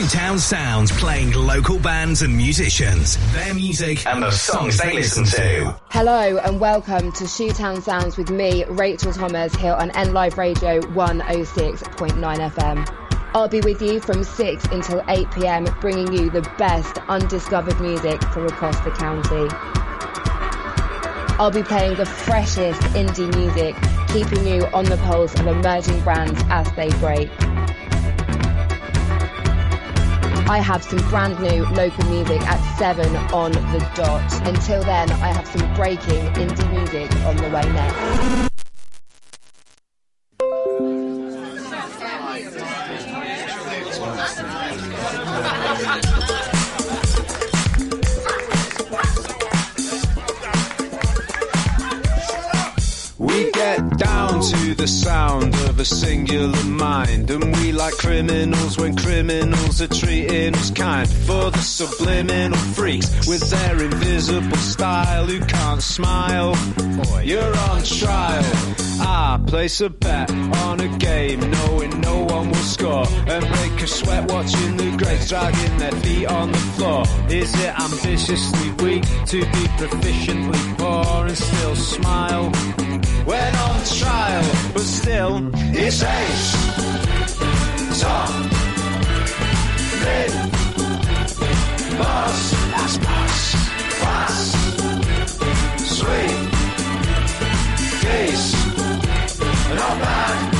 Shoetown Sounds playing local bands and musicians, their music and the songs they listen to. Hello and welcome to Shoetown Sounds with me, Rachel Thomas, here on N Live Radio 106.9 FM. I'll be with you from 6 until 8 pm, bringing you the best undiscovered music from across the county. I'll be playing the freshest indie music, keeping you on the pulse of emerging brands as they break. I have some brand new local music at 7 on the dot. Until then, I have some breaking indie music on the way next. We get down to the a singular mind, and we like criminals when criminals are treating us kind. For the subliminal freaks with their invisible style who can't smile, you're on trial. I place a bet on a game, knowing no one will score, and break a sweat watching the greats dragging their feet on the floor. Is it ambitiously weak to be proficiently poor and still smile? When on trial, but still it's ace. Top, mid, boss, that's boss, class, sweet, case, not bad.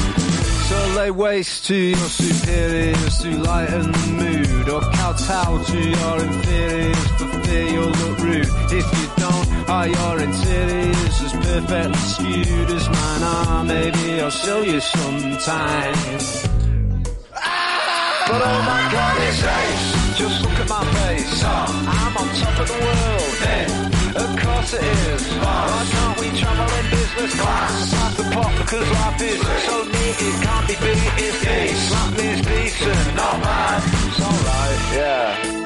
So lay waste to your superiors to lighten the mood, or kowtow to your inferiors for fear you'll look rude. If you don't, are your interiors as perfectly skewed as mine are? Maybe I'll show you sometime. But oh my god, it's ace. Just look at my face. I'm on top of the world. Of course it is. Why can't we travel in business class? Pass the pot because life is so neat it can't be beat. It's. Slap me is decent. Not bad. It's alright, yeah.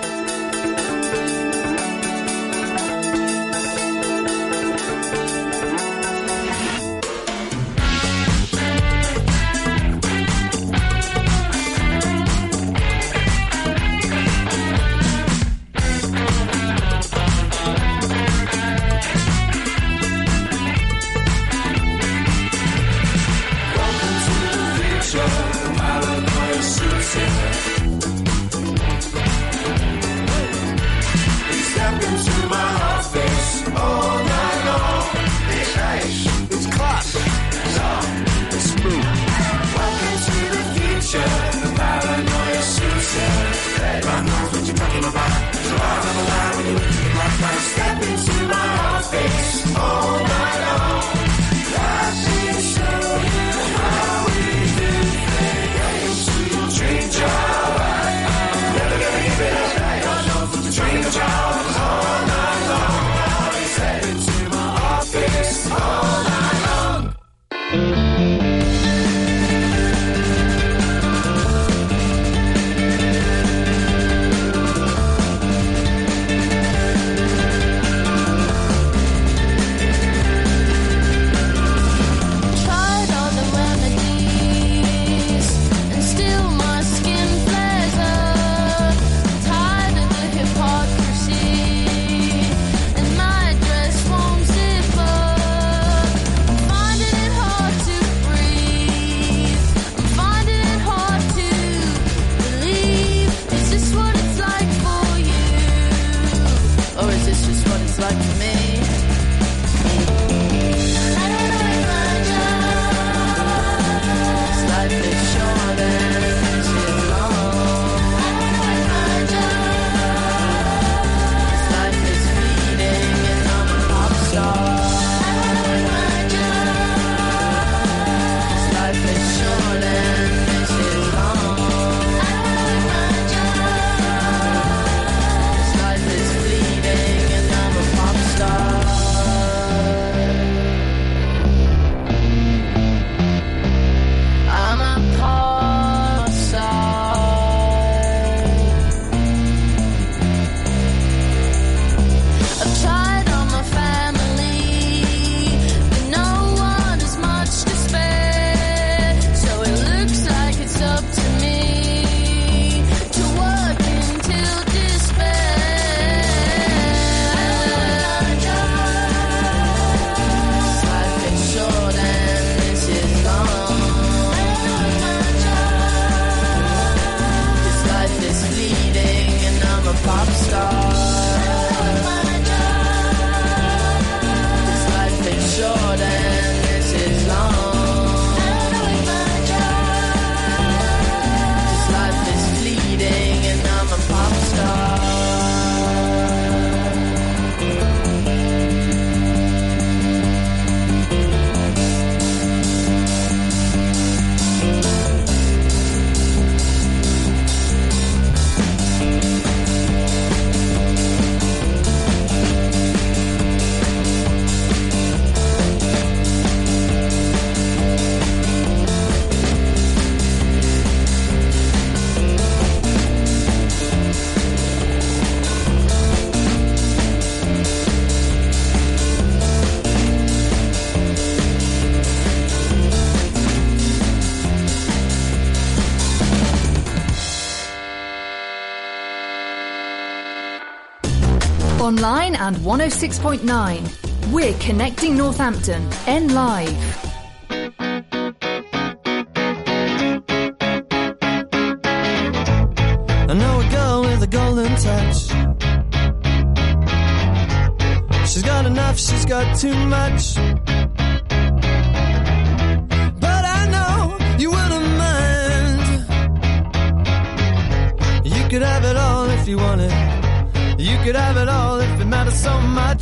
fix. Online and 106.9. We're connecting Northampton. N Live. I know a girl with a golden touch. She's got enough, she's got too much.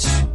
So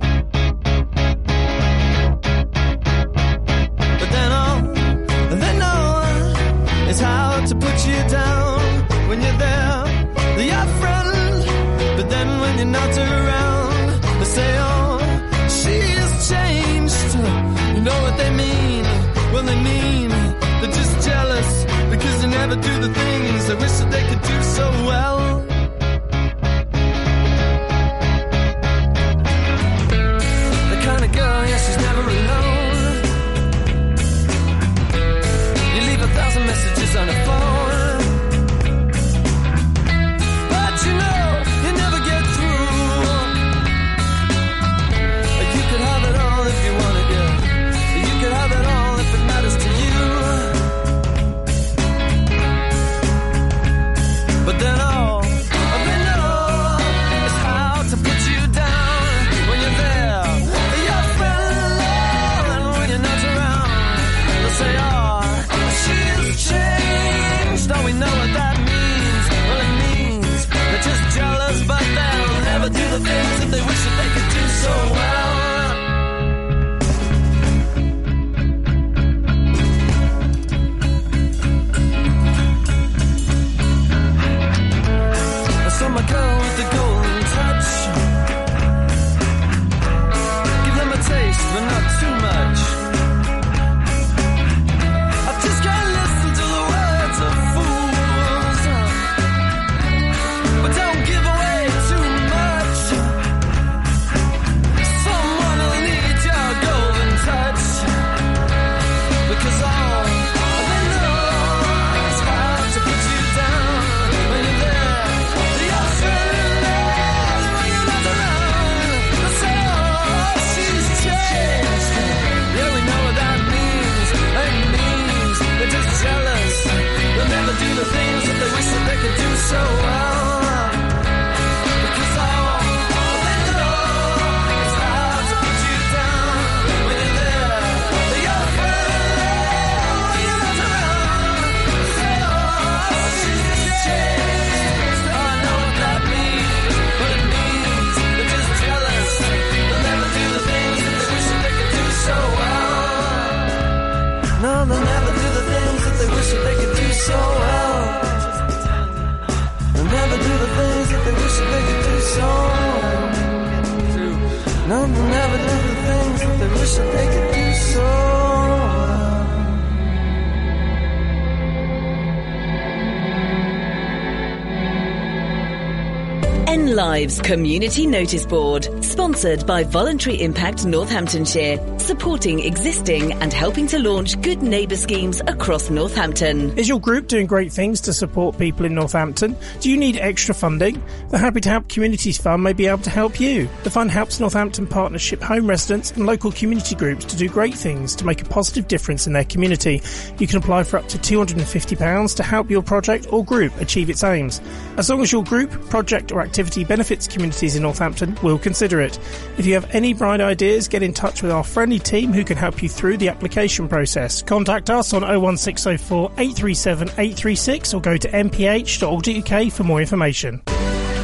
Live's Community Notice Board, sponsored by Voluntary Impact Northamptonshire, supporting existing and helping to launch good neighbour schemes across Northampton. Is your group doing great things to support people in Northampton? Do you need extra funding? The Happy to Help Communities Fund may be able to help you. The fund helps Northampton Partnership home residents and local community groups to do great things to make a positive difference in their community. You can apply for up to £250 to help your project or group achieve its aims. As long as your group, project or activity benefits communities in Northampton, we'll consider it. If you have any bright ideas, get in touch with our friendly team who can help you through the application process. Contact us on 01604 837 836 or go to mph.org.uk for more information.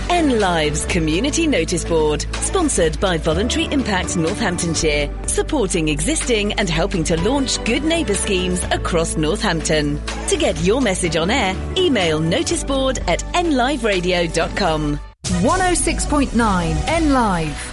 N Live's Community Notice Board, sponsored by Voluntary Impact Northamptonshire, supporting existing and helping to launch good neighbour schemes across Northampton. To get your message on air, email noticeboard at nliveradio.com. 106.9 N Live.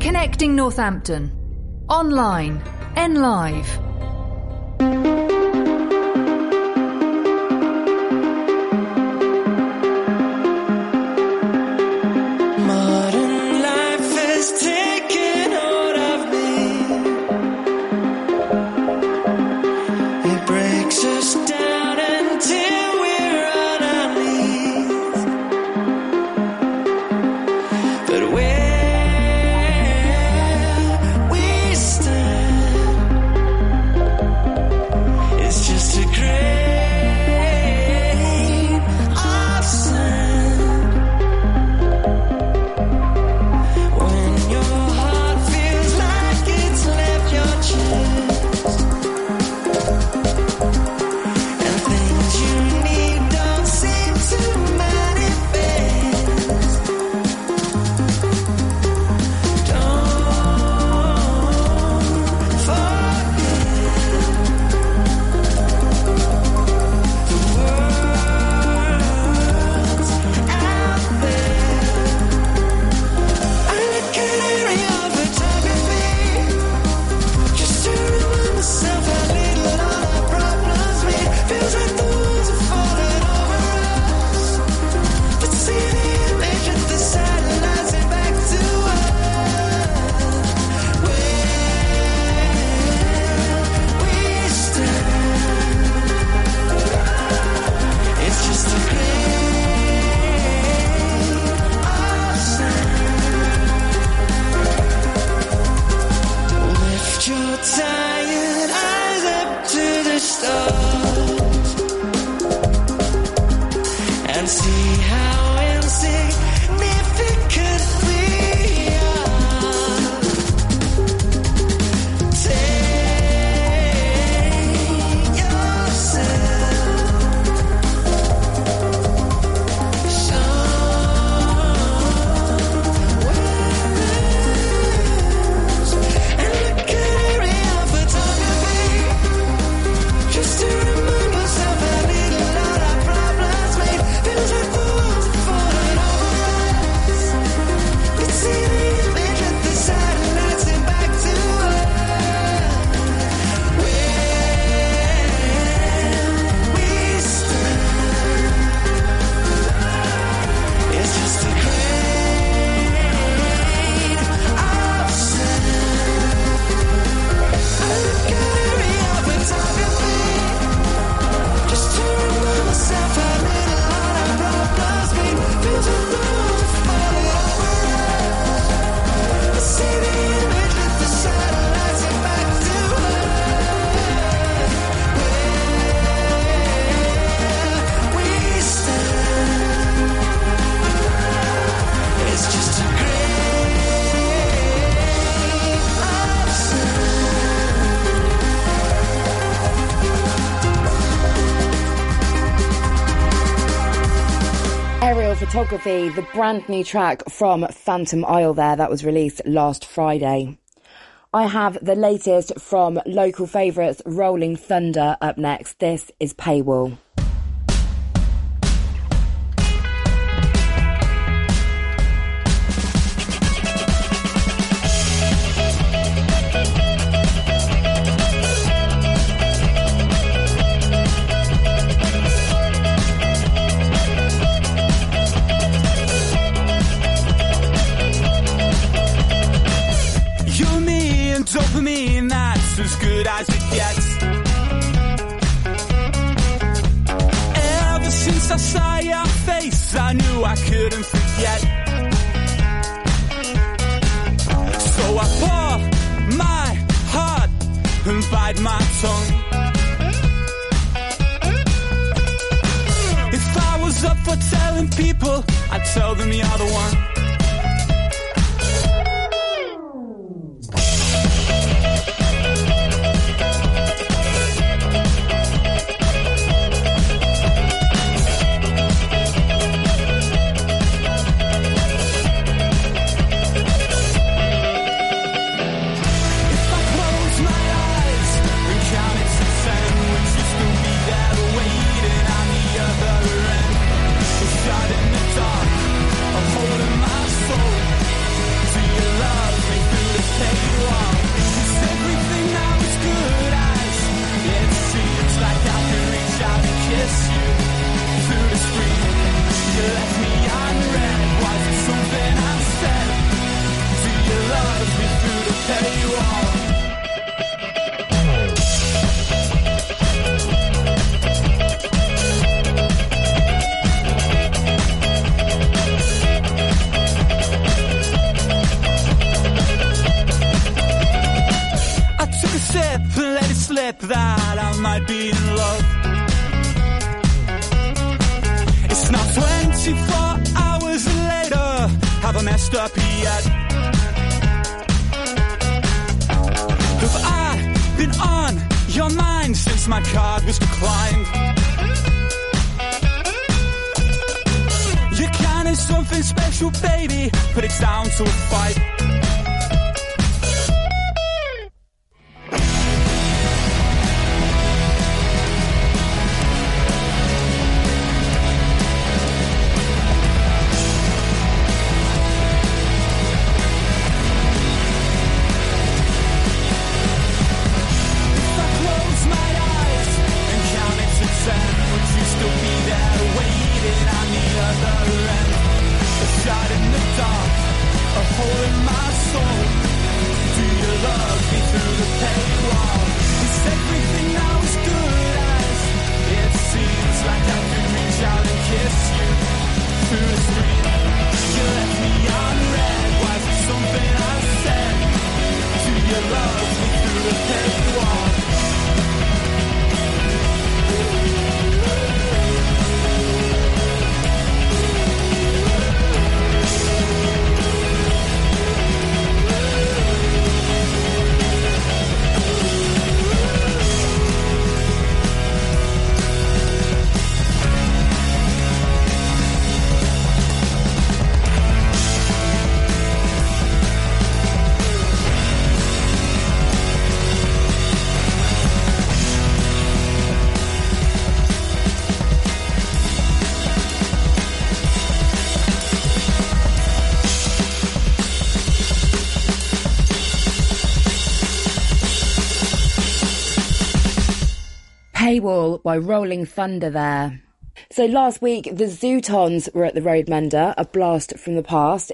Connecting Northampton. Online. N Live. The brand new track from Phantom Isle there that was released last Friday. I have the latest from local favourites Rolling Thunder up next. This is Paywall. people, I tell them you're the one. Wall by Rolling Thunder there. So last week, the Zutons were at the Roadmender, a blast from the past.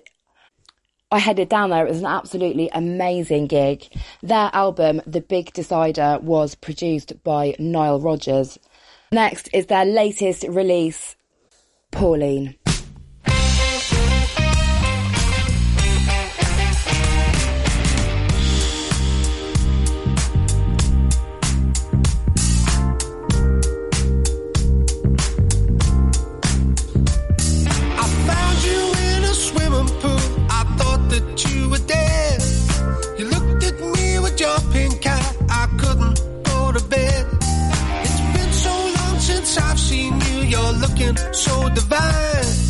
I headed down there. It was an absolutely amazing gig. Their album, The Big Decider, was produced by Nile Rodgers. Next is their latest release, Pauline. looking so divine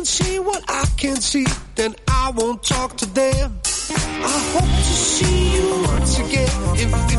can see what I can see, then I won't talk to them. I hope to see you once again.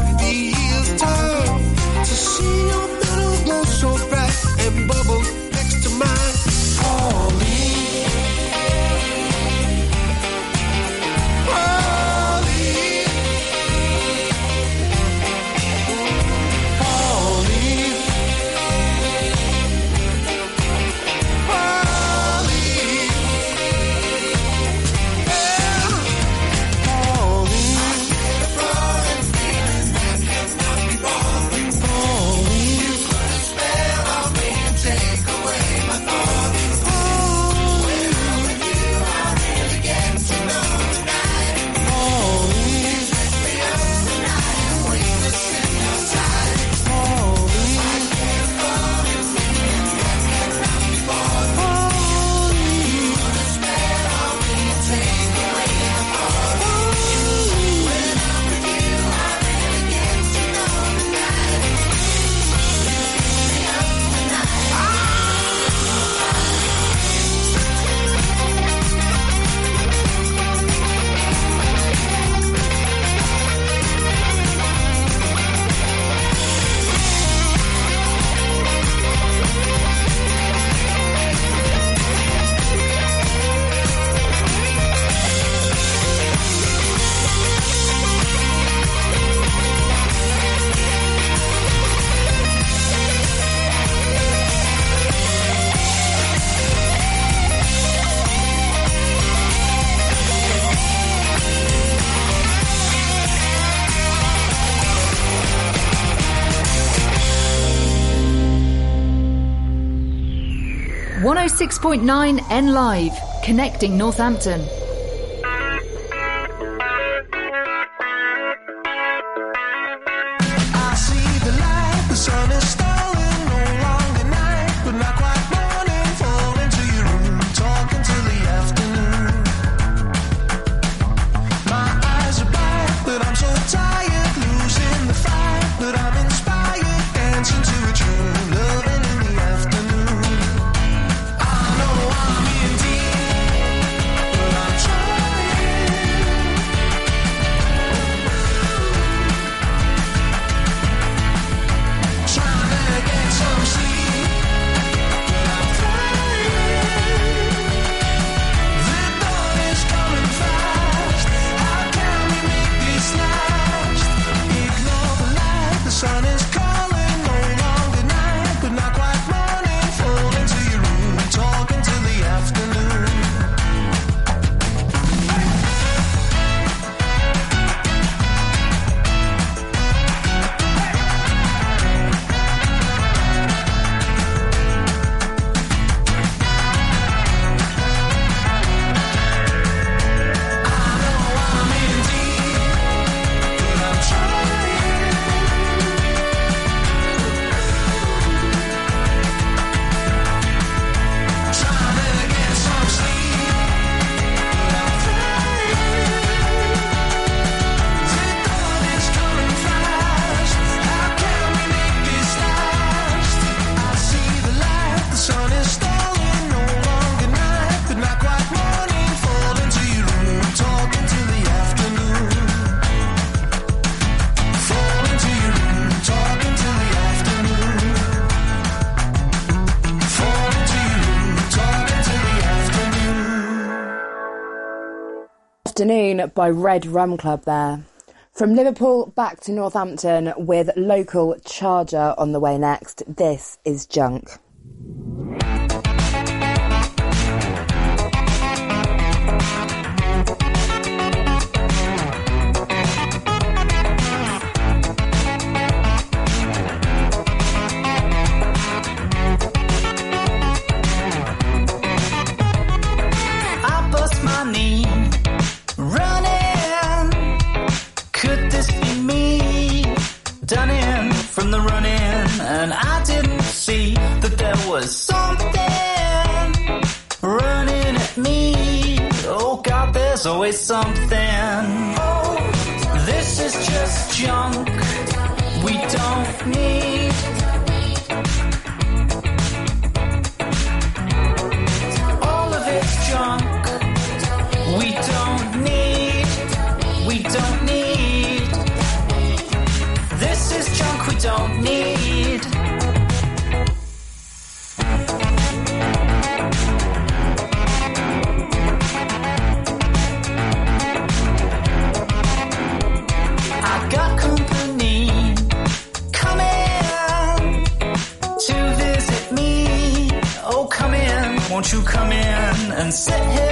6.9 N Live, connecting Northampton. by Red Rum Club there. From Liverpool back to Northampton with local Charger on the way next. This is Junk. from the running, and I didn't see that there was something running at me. Oh God, there's always something. Oh, this is just junk we don't need. Won't you come in and sit here?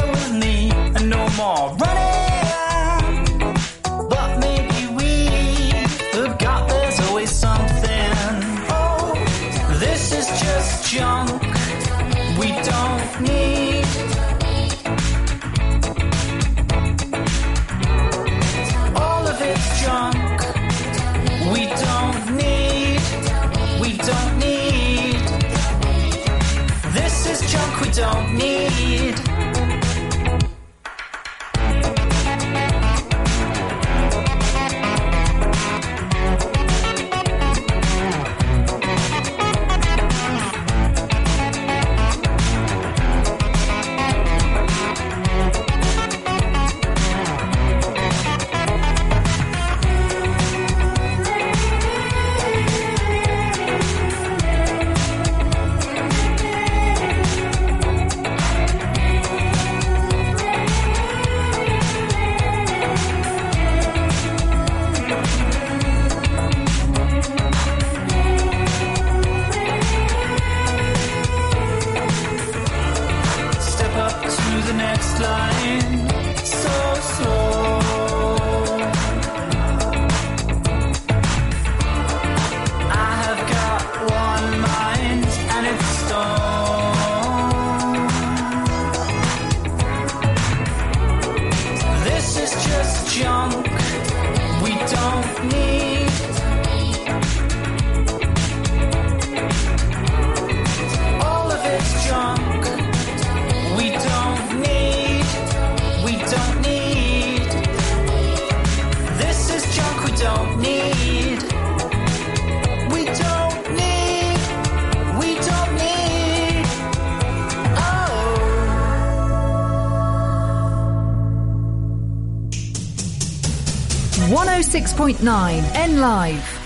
nine N Live.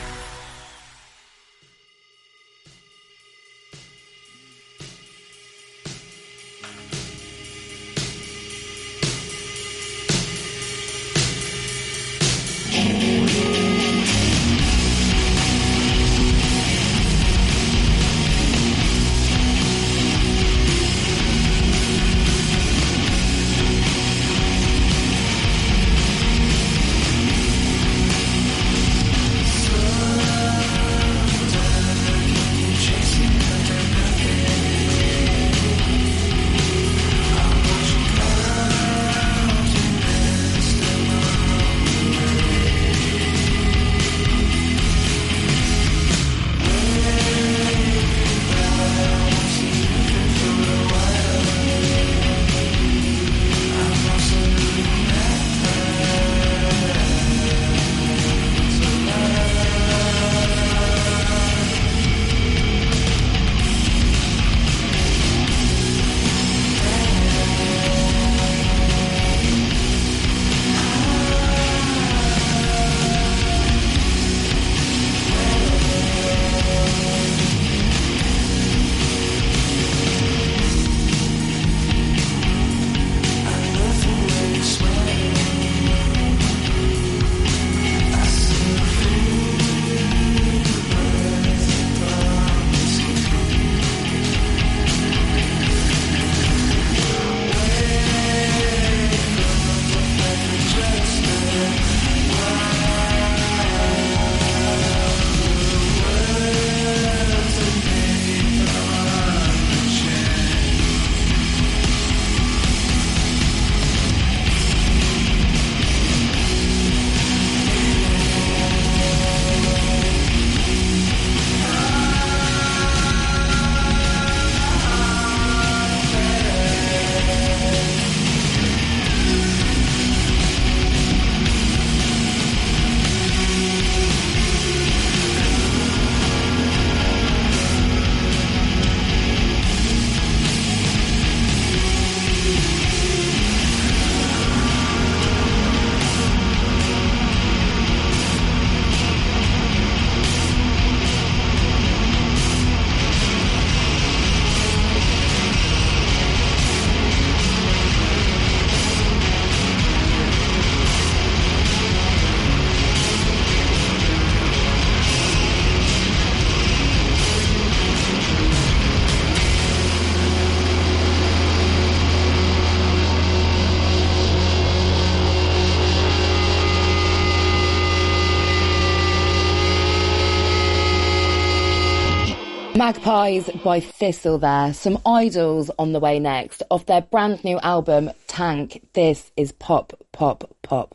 Magpies by Thistle there. Some IDLES on the way next off their brand new album TANGK. This is pop, pop, pop.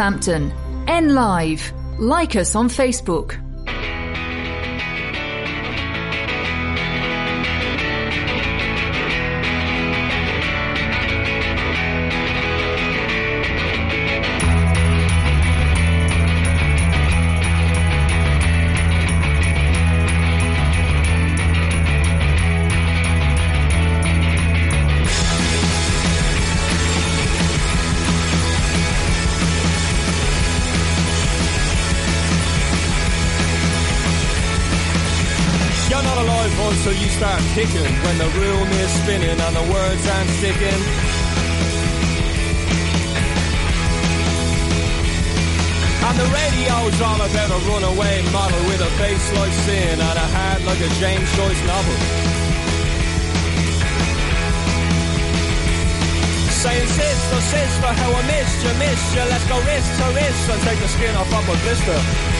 Northampton. N Live. Like us on Facebook. When the room is spinning and the words aren't sticking. And the radio's all about a runaway model with a face like sin and a heart like a James Joyce novel. Saying sister, sister, how I missed you, missed you. Let's go wrist to wrist and take the skin off of my blister.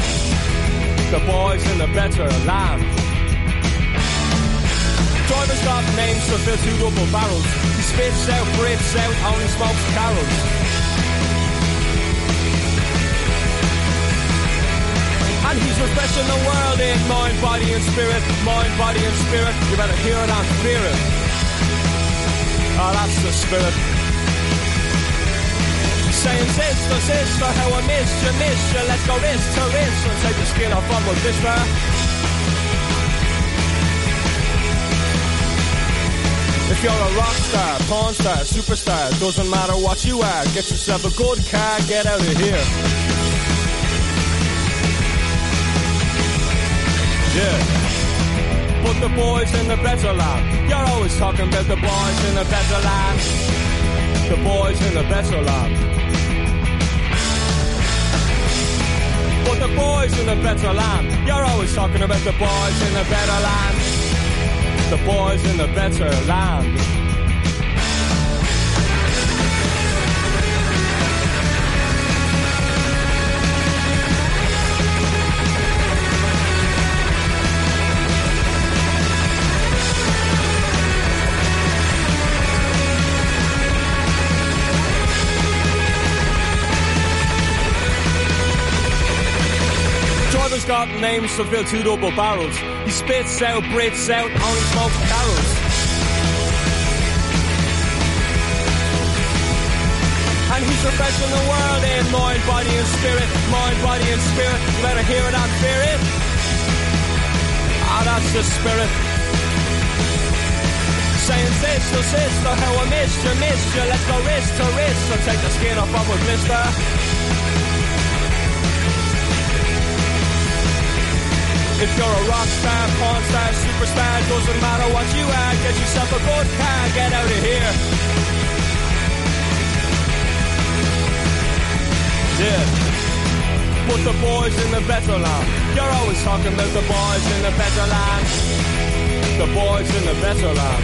The boys in the better land. Driver's got names to fill two double barrels. He spits out, breathes out, only smokes carols. And he's refreshing the world in mind, body and spirit. Mind, body and spirit. You better hear it and fear it. Oh, that's the spirit. Saying sister, sister, how I missed you, missed you. Let's go wrist to wrist and take the skin off of my blister. If you're a rock star, porn star, superstar, doesn't matter what you are. Get yourself a good car, get out of here. Yeah. Put the boys in the better land. You're always talking about the boys in the better land. The boys in the better land. The boys in the better land. You're always talking about the boys in the better land. The boys in the better land. Driver's got names to fill two double barrels. He spits out, breathes out, only smokes carols. And he's refreshing the world in mind, body and spirit. Mind, body and spirit. You better hear it and fear it. Ah, that's the spirit. Saying sister, sister, how I missed you, missed you. Let's go wrist to wrist and take the skin off of a blister. If you're a rock star, porn star, superstar, doesn't matter what you are, get yourself a good car, get out of here. Yeah. Put the boys in the better land. You're always talking about the boys in the better land. The boys in the better land.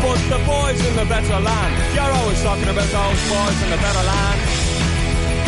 Put the boys in the better land. You're always talking about those boys in the better land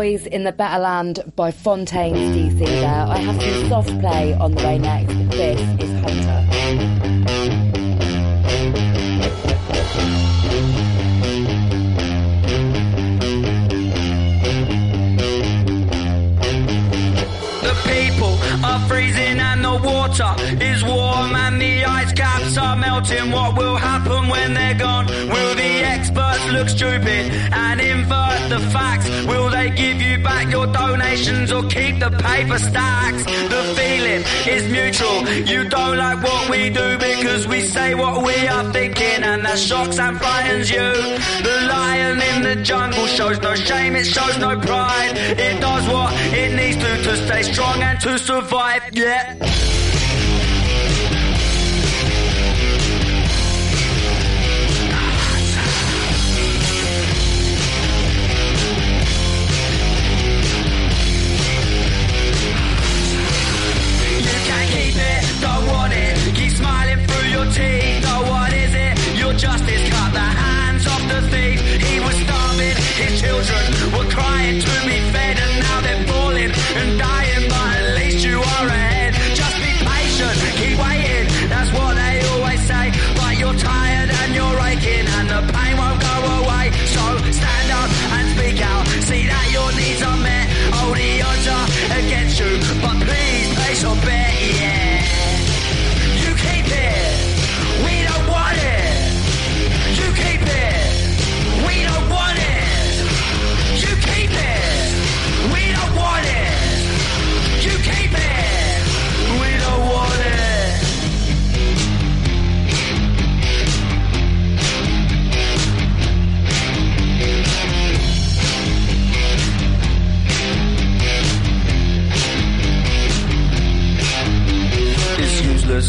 Boys in the Better Land by Fontaines DC there. I have some soft play on the way next. This is Hunter. The people are freezing and the water is warm and the ice caps are melting. What will happen when they're gone? Will the experts look stupid and invert the facts? Will they give you back your donations or keep the paper stacks? The feeling is mutual. You don't like what we do because we say what we are thinking and that shocks and frightens you. The lion in the jungle shows no shame, it shows no pride. It does what it needs to to stay strong and to survive. Yeah. Justice cut the hands off the thief. He was starving, his children were crying to be fed,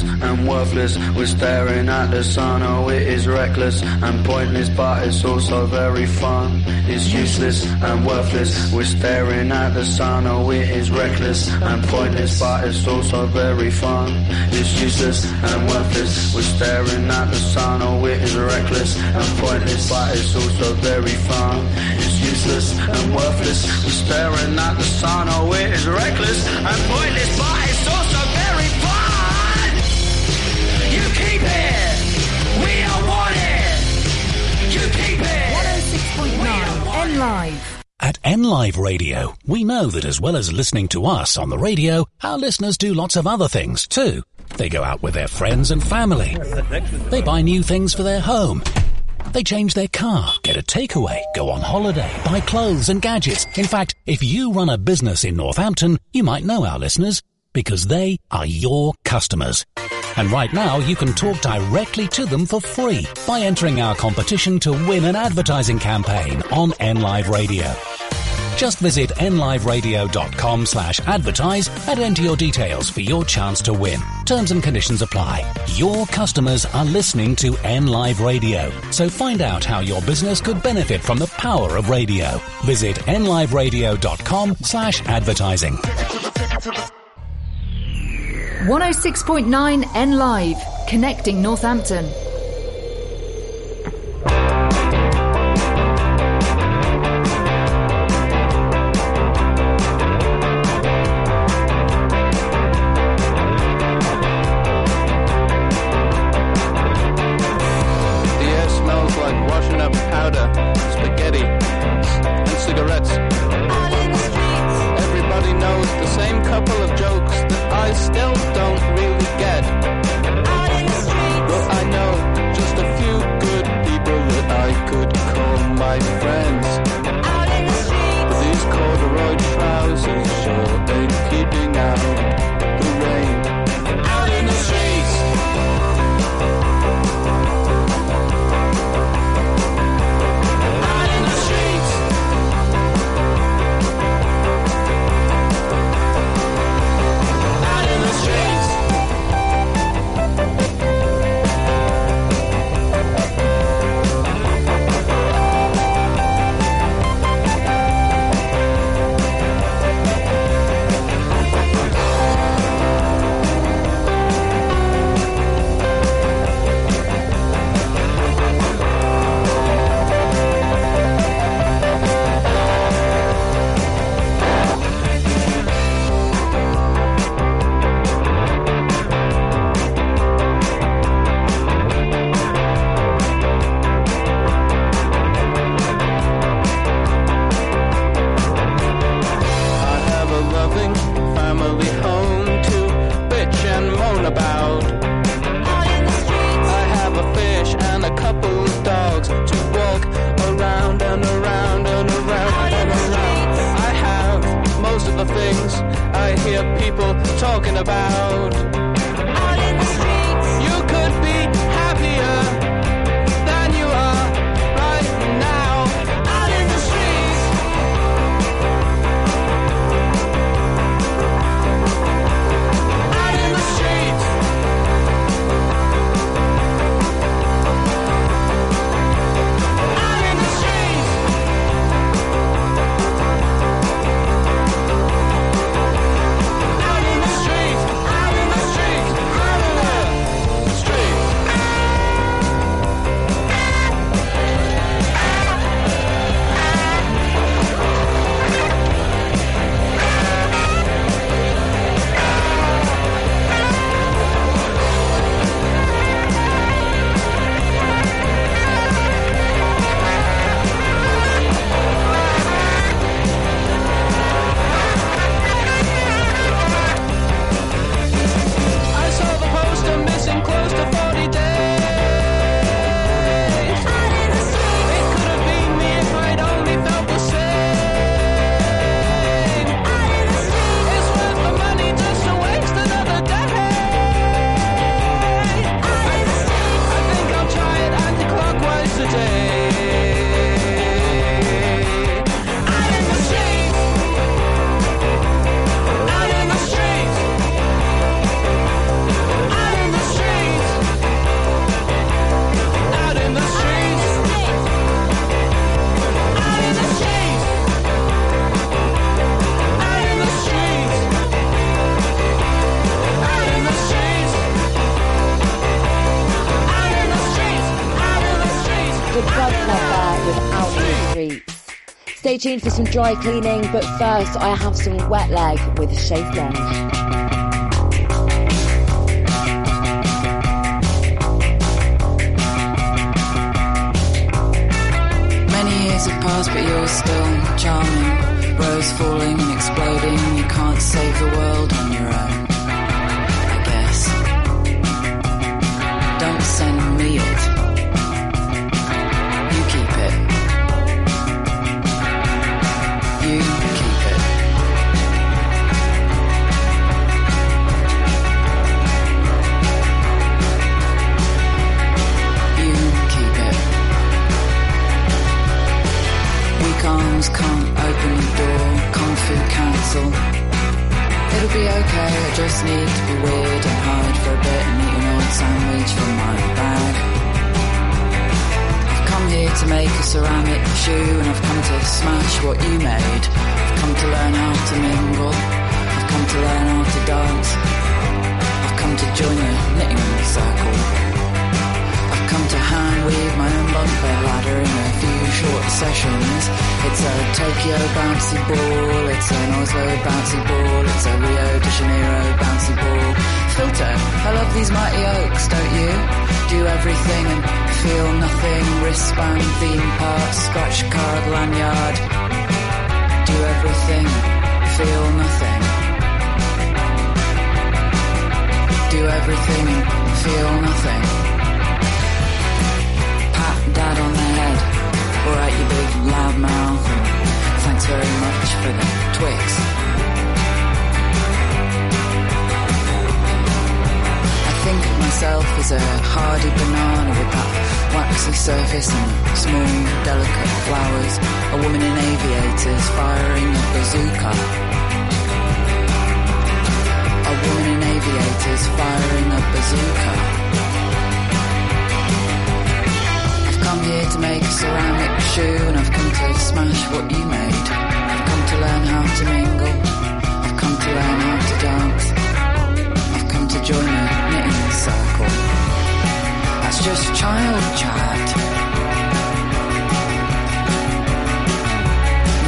And worthless. We're staring at the sun. Oh, it is reckless and pointless, but it's also very fun. It's useless and worthless. We're staring at the sun. Oh, it is reckless and pointless, but it's also very fun. It's useless and worthless. We're staring at the sun. Oh, it is reckless and pointless, but it's also very fun. It's useless and worthless. We're staring at the sun. Oh, it is reckless and pointless, but it's also At N Live Radio, we know that as well as listening to us on the radio, our listeners do lots of other things too. They go out with their friends and family. They buy new things for their home. They change their car, get a takeaway, go on holiday, buy clothes and gadgets. In fact, if you run a business in Northampton, you might know our listeners because they are your customers. And right now you can talk directly to them for free by entering our competition to win an advertising campaign on NLive Radio. Just visit nliveradio.com slash advertise and enter your details for your chance to win. Terms and conditions apply. Your customers are listening to NLive Radio. So find out how your business could benefit from the power of radio. Visit nliveradio.com slash advertising. 106.9 N Live. Connecting Northampton. Tuned for some dry cleaning, but first I have some wet leg with a Shave. Many years have passed, but you're still charming. Rose falling and exploding. You can't save the world on your own. I guess. Don't send me it. Cancel. It'll be okay, I just need to be weird and hide for a bit and eat an old sandwich from my bag. I've come here to make a ceramic shoe and I've come to smash what you made. I've come to learn how to mingle, I've come to learn how to dance. I've come to join the knitting circle. To hand weave my own bed ladder in a few short sessions. It's a Tokyo bouncy ball, it's an Oslo bouncy ball, it's a Rio de Janeiro bouncy ball. Filter, I love these mighty oaks, don't you? Do everything and feel nothing. Wristband, theme park, scratch card, lanyard. Do everything, feel nothing. Do everything feel nothing big loud mouth. And thanks very much for the Twix. I think of myself as a hardy banana with that waxy surface and small, delicate flowers. A woman in aviators firing a bazooka. A woman in aviators firing a bazooka. Come here to make a ceramic shoe and I've come to smash what you made. I've come to learn how to mingle. I've come to learn how to dance. I've come to join a knitting circle. That's just child chat.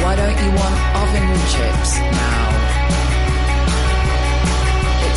Why don't you want oven chips now?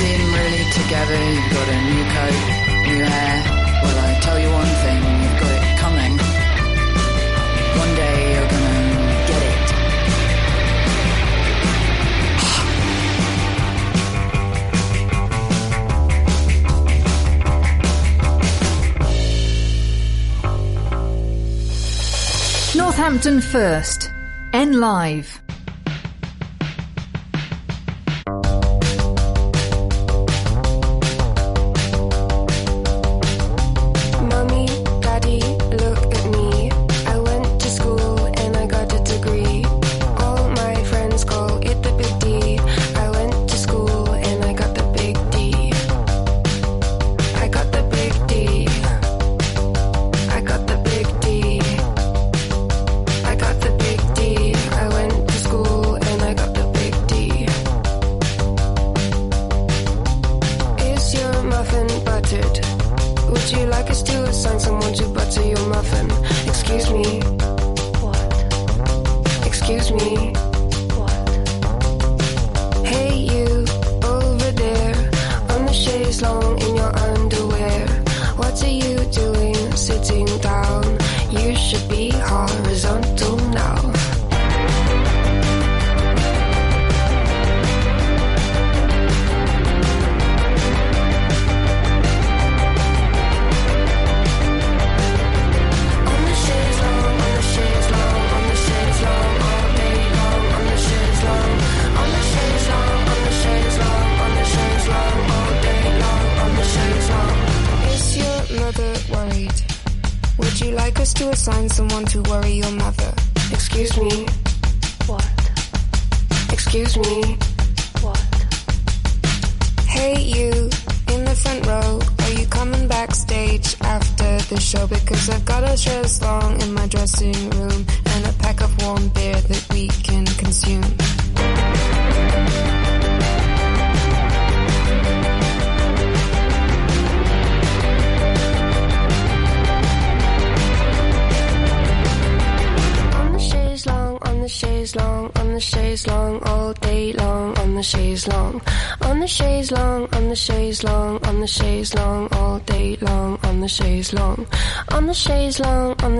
Finally together, you've got a new coat, new hair. Well, I tell you one thing, you've got it coming. One day you're gonna get it. Northampton First. N Live.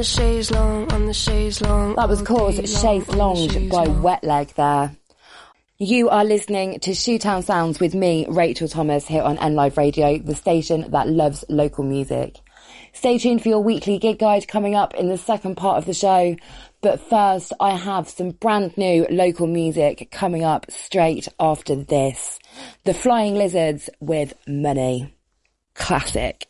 The chaise longue, on the chaise longue. That was day Chaise long, Longue by. Wet Leg there. You are listening to Shoetown Sounds with me, Rachel Thomas, here on N Live Radio, the station that loves local music. Stay tuned for your weekly gig guide coming up in the second part of the show. But first, I have some brand new local music coming up straight after this. The Flying Lizards with Money. Classic.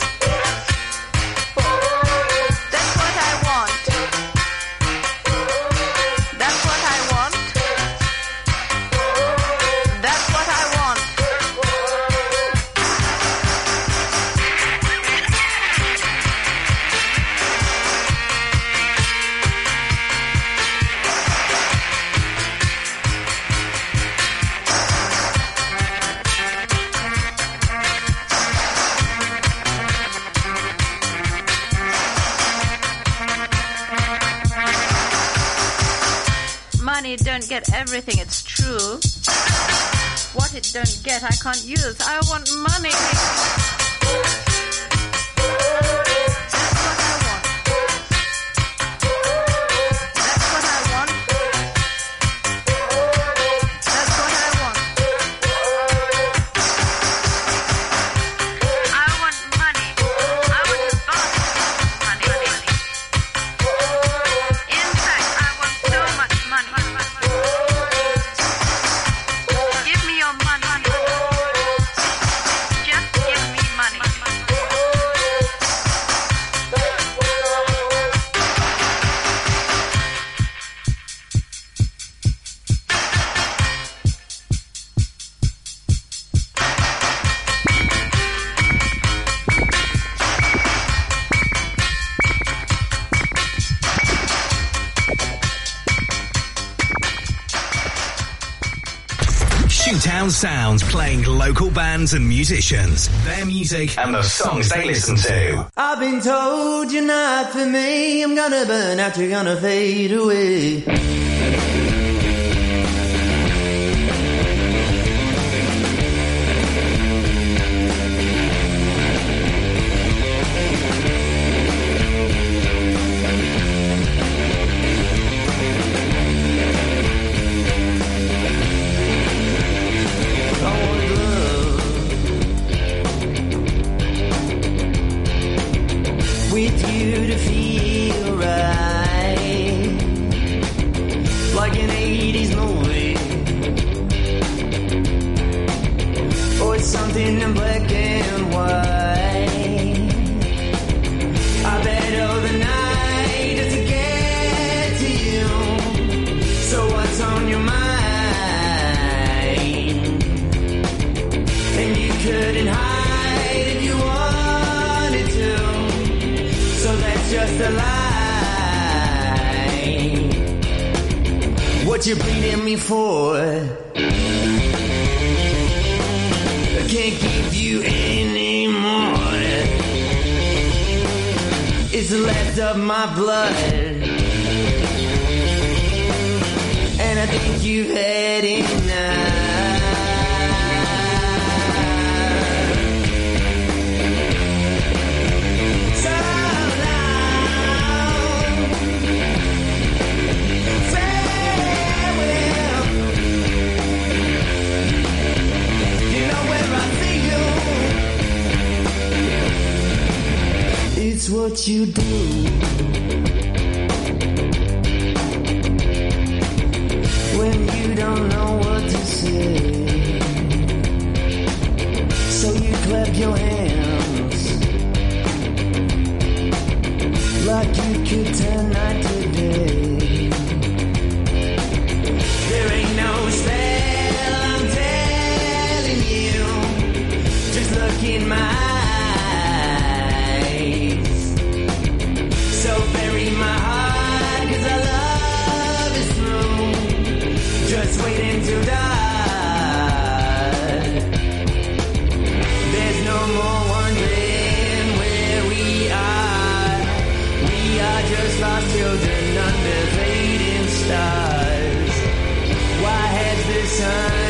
Don't get everything, it's true. What it don't get, I can't use. I want money. Underground sounds playing local bands and musicians, their music, and the songs they listen to. I've been told you're not for me. I'm gonna burn out, you're gonna fade away. You clap your hands like you could turn night to day. Has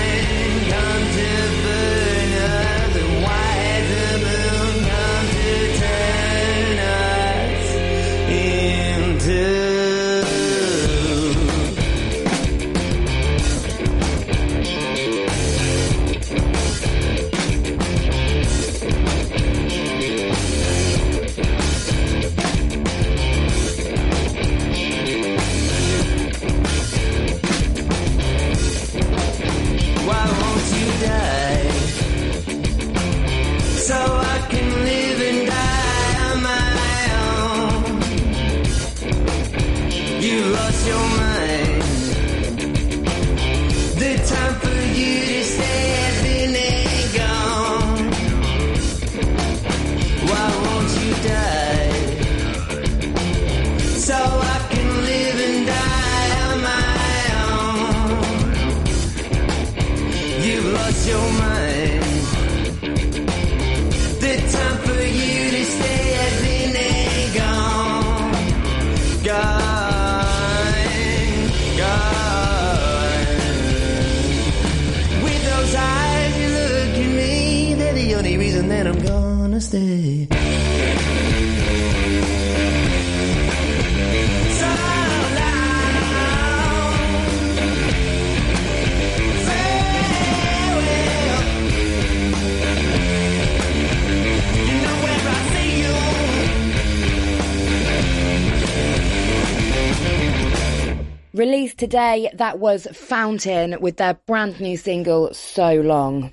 today, that was Fountain with their brand new single, So Long.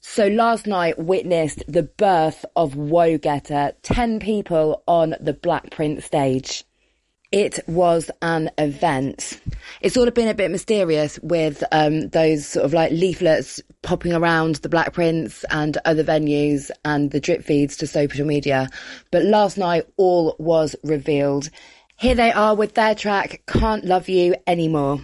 So last night witnessed the birth of Woe Getter, 10 people on the Black Prince stage. It was an event. It's sort of been a bit mysterious with um, those sort of like leaflets popping around the Black Prince and other venues and the drip feeds to social media. But last night, all was revealed. Here they are with their track, Can't Love You Anymore.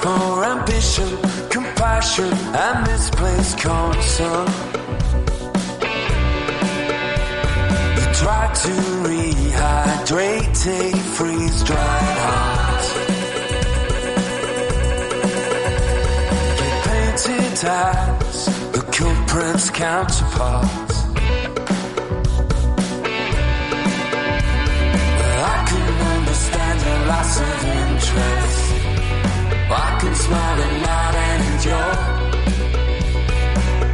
There's more ambition, compassion, and misplaced concern. You try to rehydrate, a freeze dried heart. Get painted as the culprit's counterpart. Well, I can understand your loss of interest. I can smile and.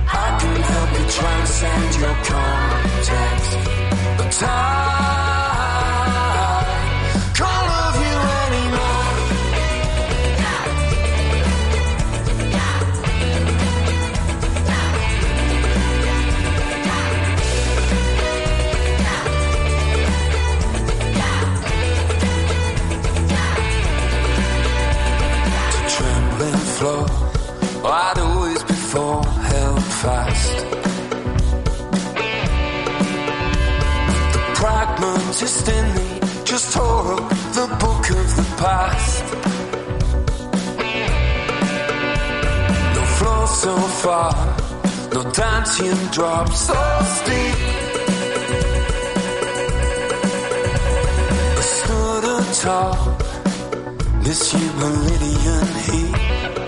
I can help you transcend your context. The time. consistently just tore up the book of the past. No floor so far, no dancing drops so steep. I stood atop this Humilian heat.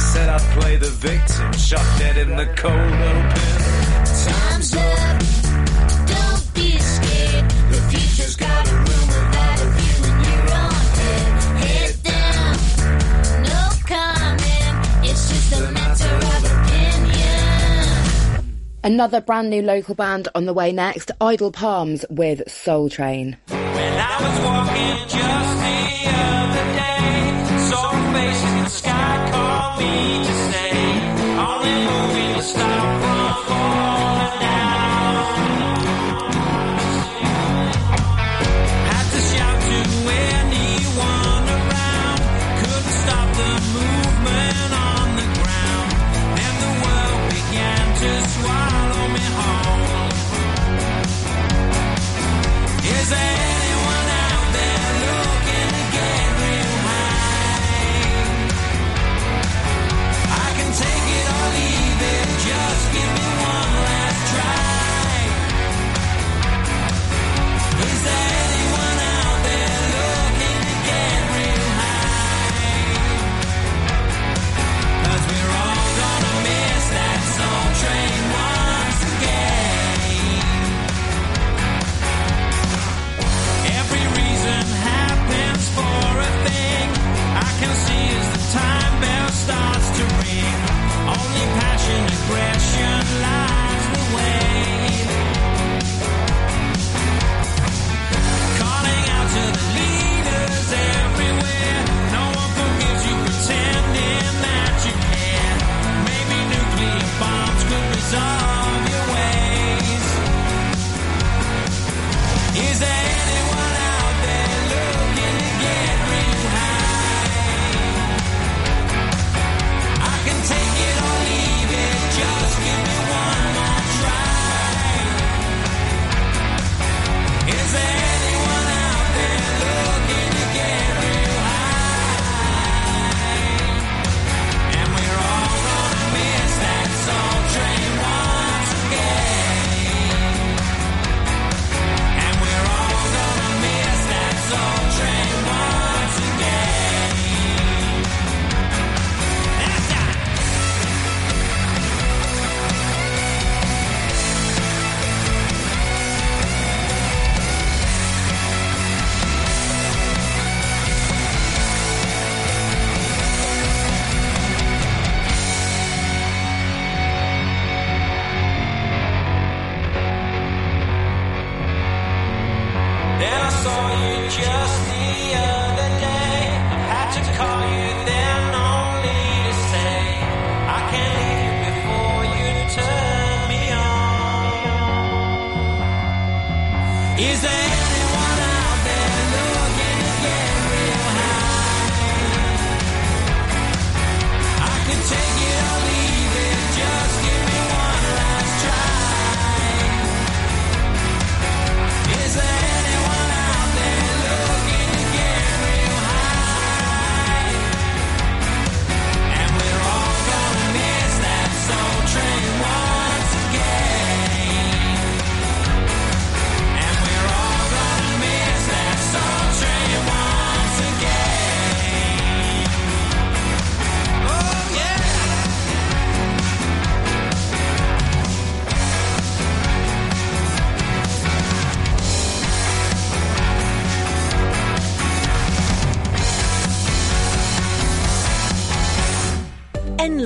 said I'd play the victim, shot dead in the cold open. Time's up, don't be scared. The future's got a a view, head. Head down, no comment. It's just a matter of opinion. Another brand new local band on the way next, Idle Palms with Soul Train.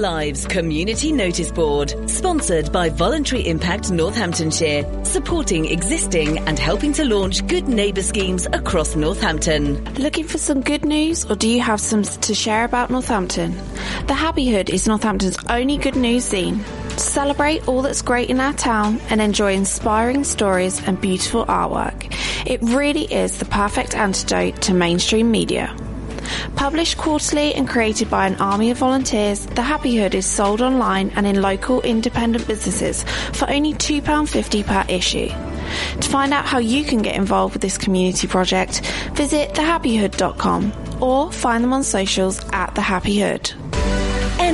Lives Community Notice Board, sponsored by Voluntary Impact Northamptonshire, supporting existing and helping to launch good neighbour schemes across Northampton. Looking for some good news, or do you have some to share about Northampton? The Happy Hood is Northampton's only good news zine. Celebrate all that's great in our town and enjoy inspiring stories and beautiful artwork, it really is the perfect antidote to mainstream media. Published quarterly and created by an army of volunteers, The Happy Hood is sold online and in local independent businesses for only £2.50 per issue. To find out how you can get involved with this community project, visit thehappyhood.com or find them on socials at The Happy Hood.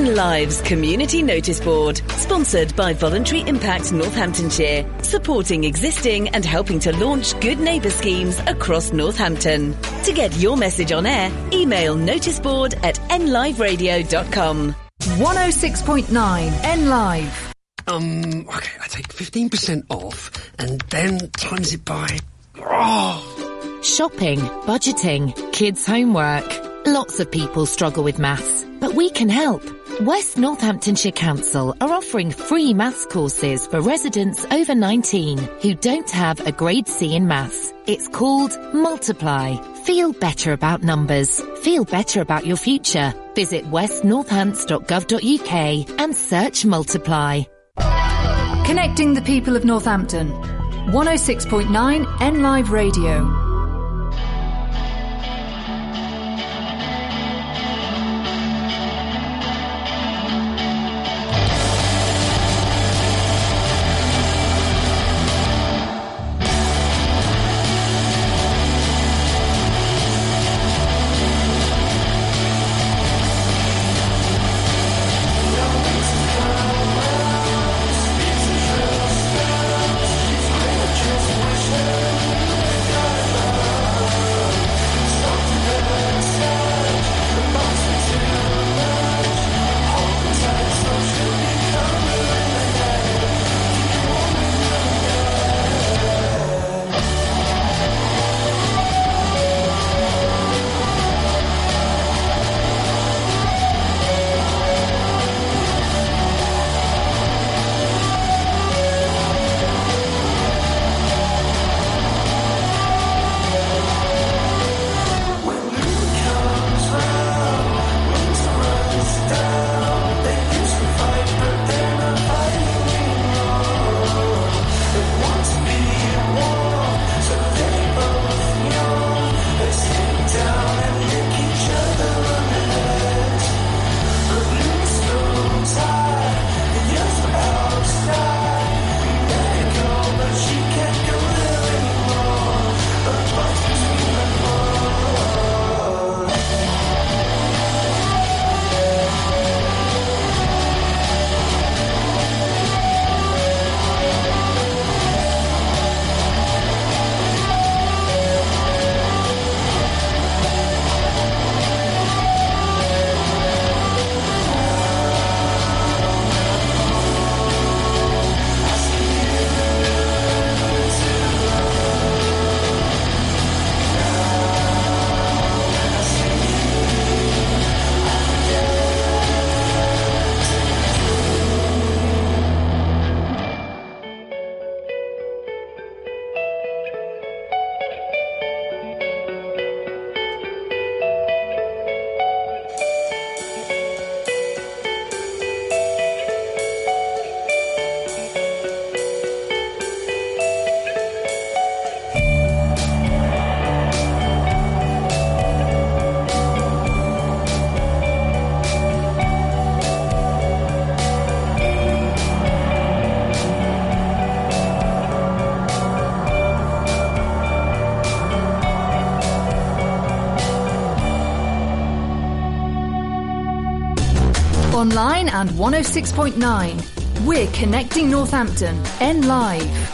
N Lives Community Notice Board, sponsored by Voluntary Impact Northamptonshire, supporting existing and helping to launch good neighbour schemes across Northampton. To get your message on air, email noticeboard at nliveradio.com. 106.9 N Live. Um, okay, I take 15% off and then times it by. Oh! Shopping, budgeting, kids' homework. Lots of people struggle with maths, but we can help. West Northamptonshire Council are offering free maths courses for residents over 19 who don't have a grade C in maths. It's called Multiply. Feel better about numbers. Feel better about your future. Visit westnorthants.gov.uk and search Multiply. Connecting the people of Northampton. 106.9 N Live Radio. And 106.9. We're connecting Northampton. N Live.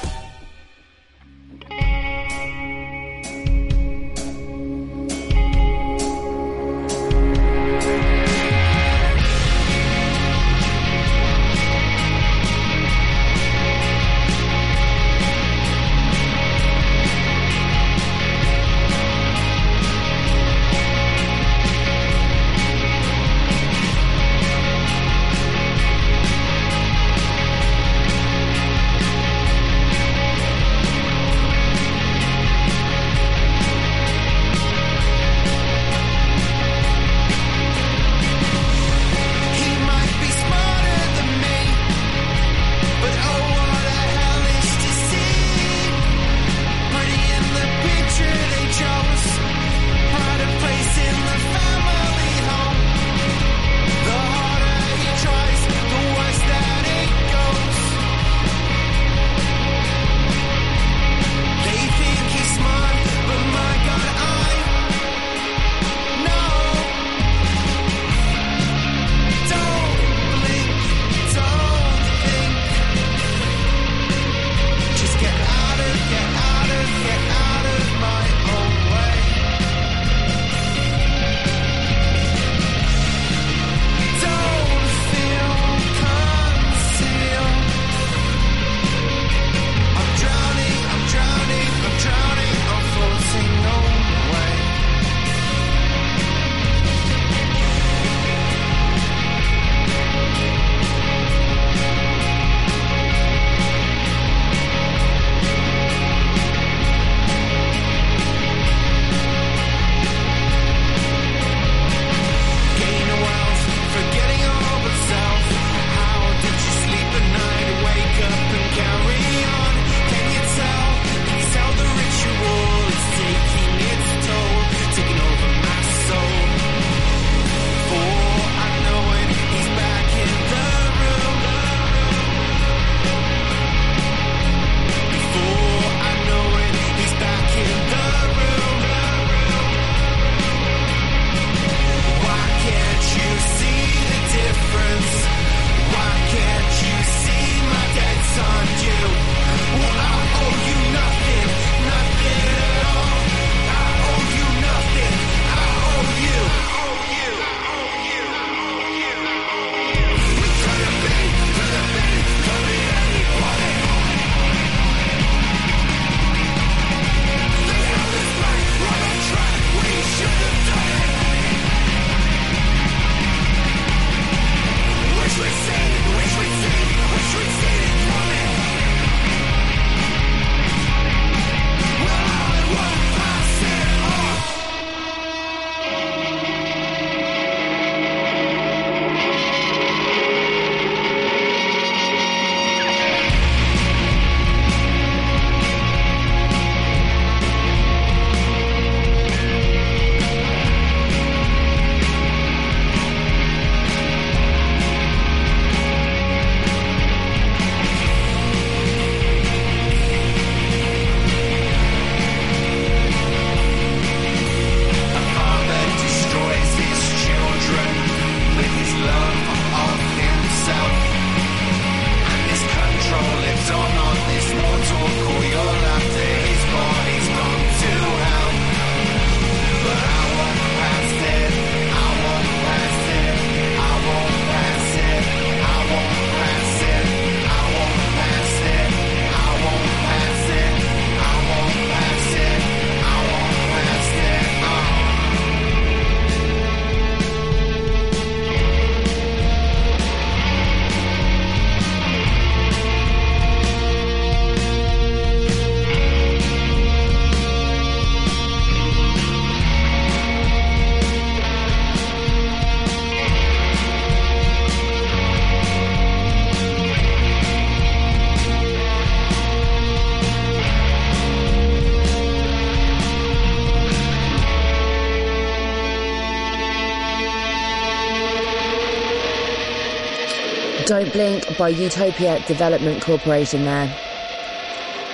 Don't Blink by Utopia Development Corporation there.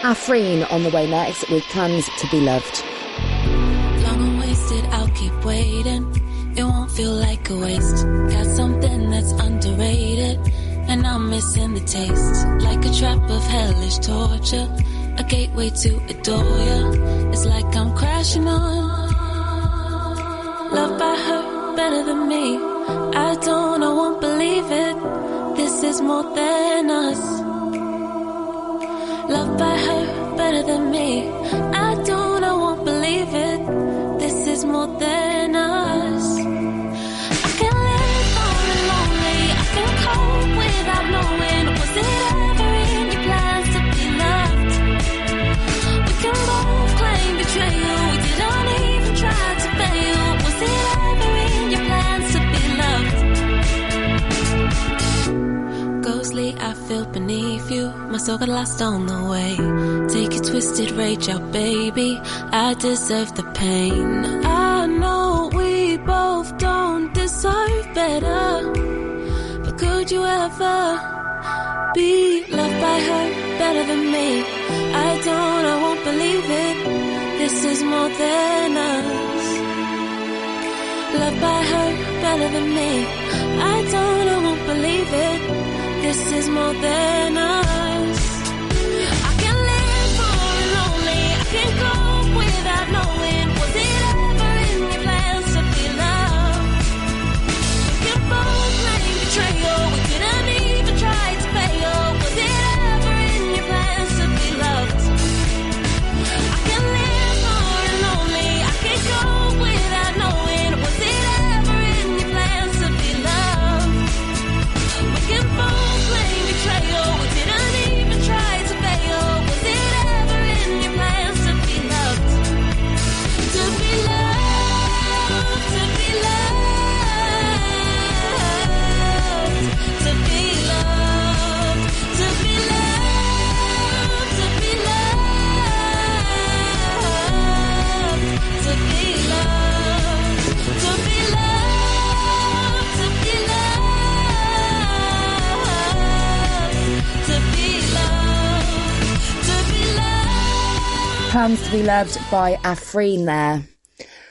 Afreen on the way next with plans to be loved. Long and wasted, I'll keep waiting. It won't feel like a waste. Got something that's underrated, and I'm missing the taste. Like a trap of hellish torture, a gateway to adore ya. It's like I'm crashing on. Loved by her better than me. motenas. Loved by her better than me. I feel beneath you. My soul got lost on the way. Take a twisted rage out, baby. I deserve the pain. I know we both don't deserve better. But could you ever be loved by her better than me? I don't, I won't believe it. This is more than us. Loved by her better than me. I don't, I won't believe it. This is more than us. I can live for lonely. I can go without be loved by Afreen there.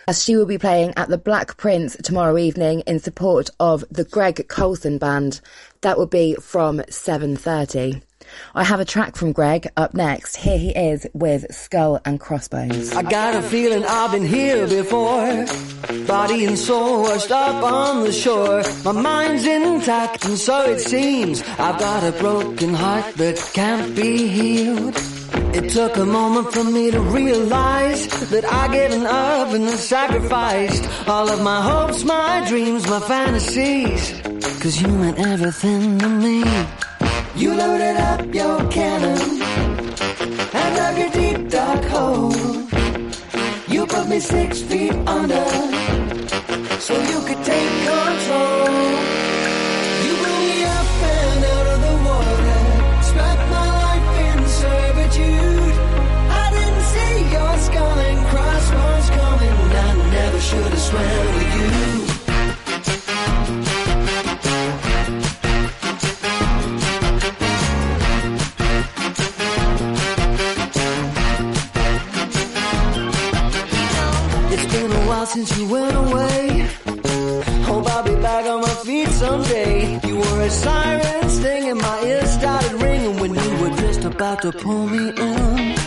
As she will be playing at the Black Prince tomorrow evening in support of the Greg Colson Band. That will be from 7.30. I have a track from Greg up next. Here he is with Skull and Crossbones. I got a feeling I've been here before. Body and soul washed up on the shore. My mind's intact, and so it seems. I've got a broken heart that can't be healed. It took a moment for me to realize that I given up and sacrificed all of my hopes, my dreams, my fantasies. Cause you meant everything to me. You loaded up your cannon and dug a deep dark hole. You put me six feet under so you could take control. Should have swam with you. It's been a while since you went away. Hope I'll be back on my feet someday. You were a siren stinging my ears started ringing when you were just about to pull me in.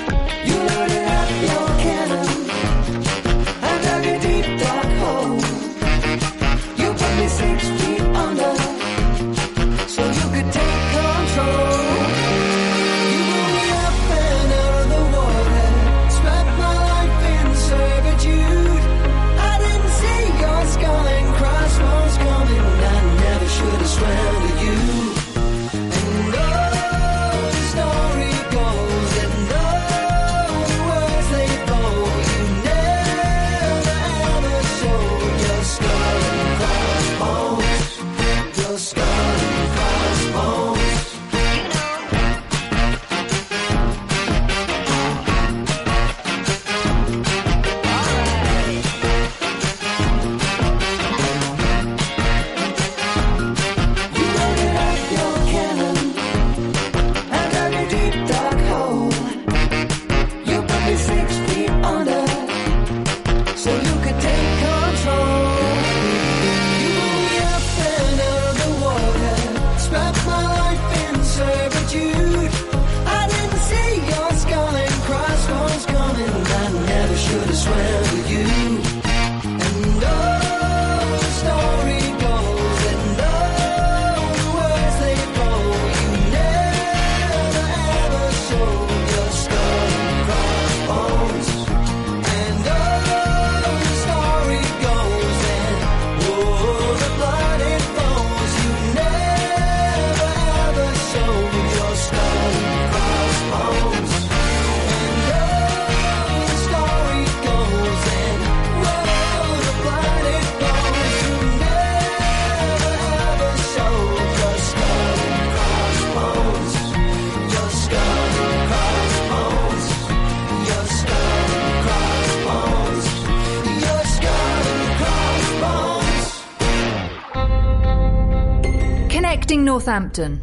Northampton.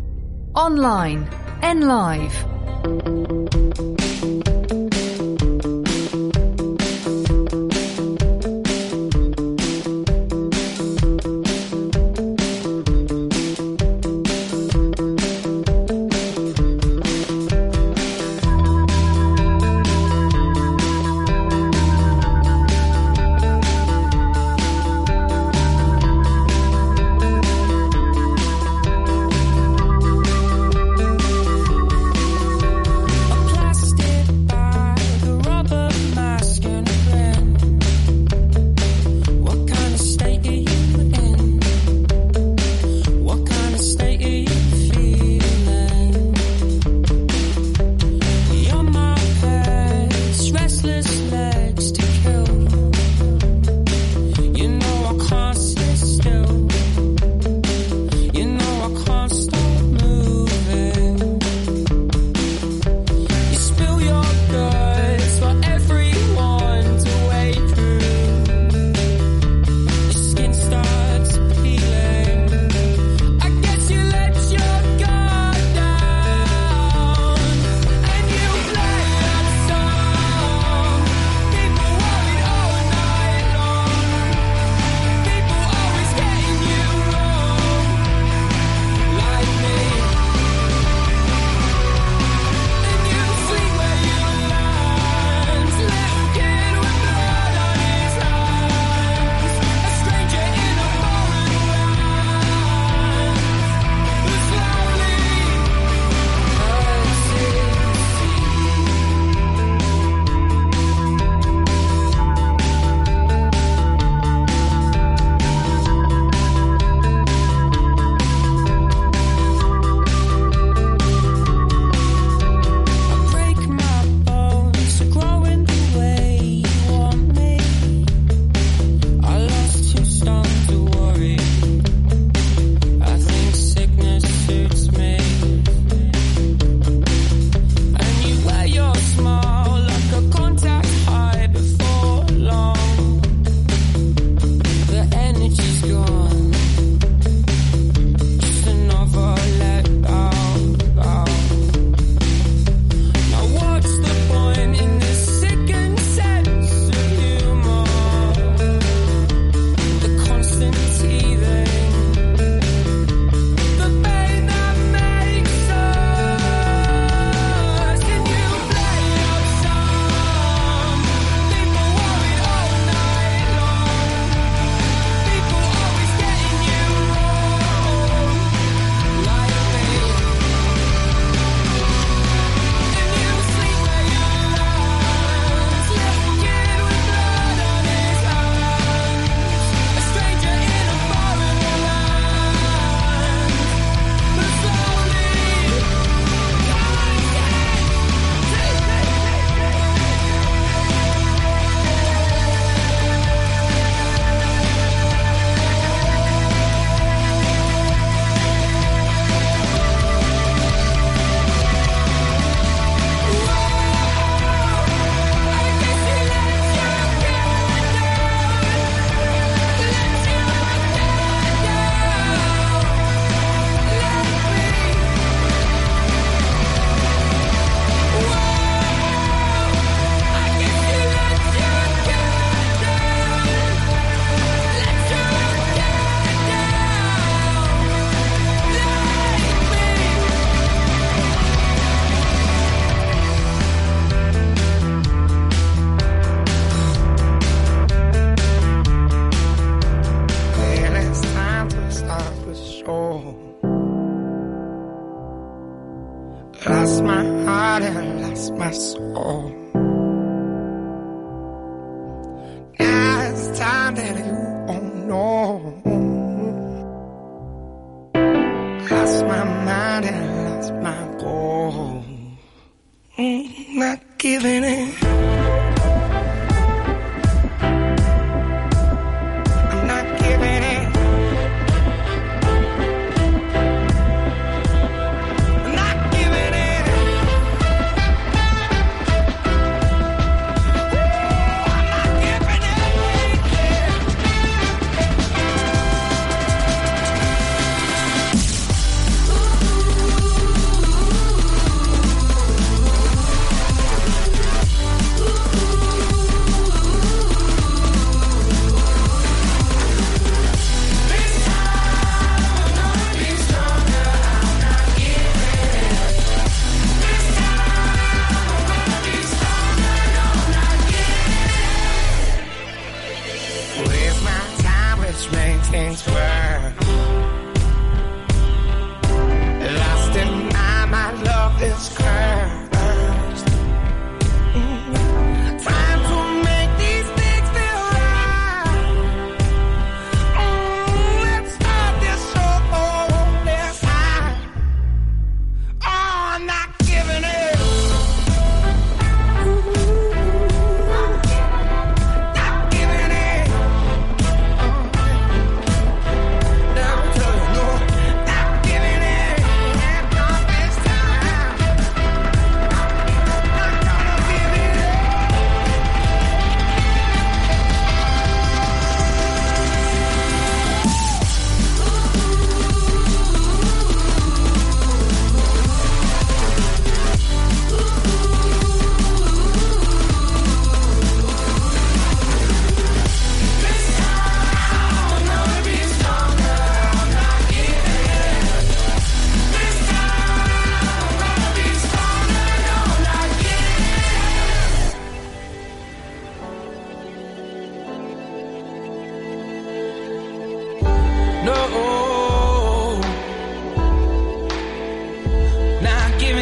Online. N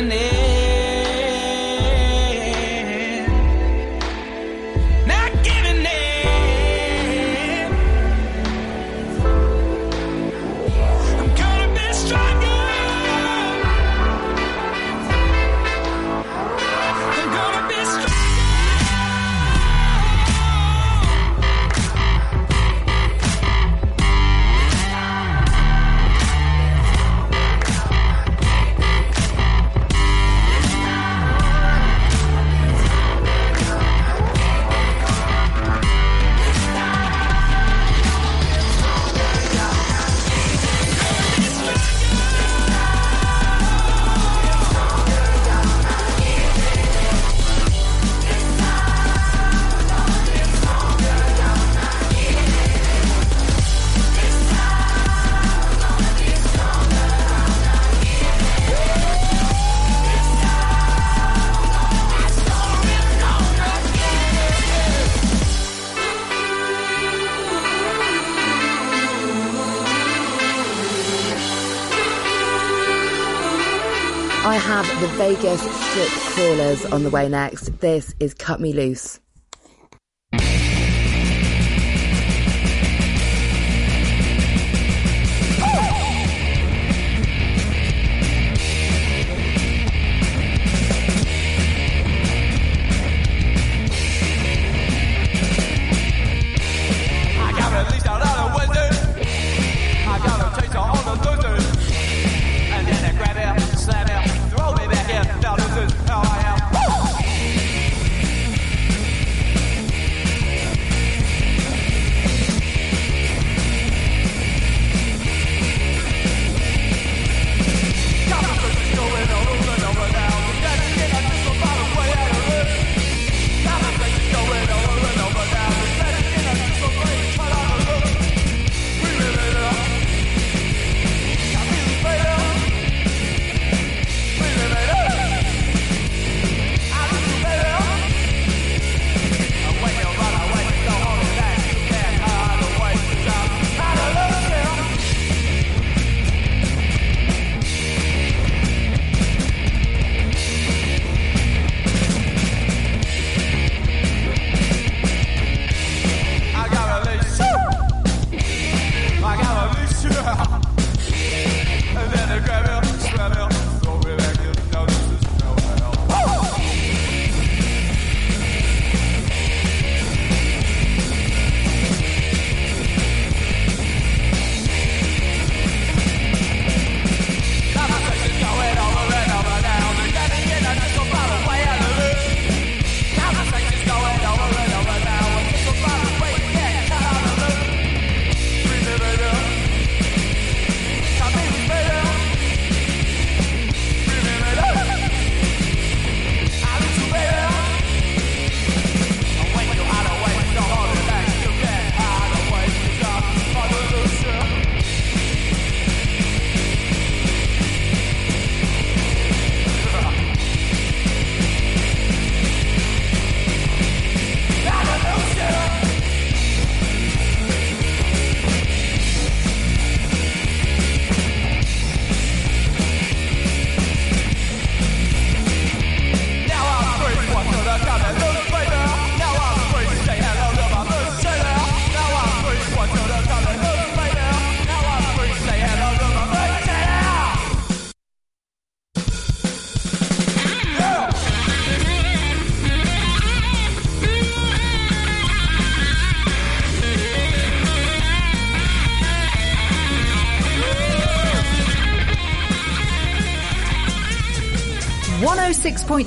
doing. The Vegas strip crawlers on the way next. This is Cut Me Loose.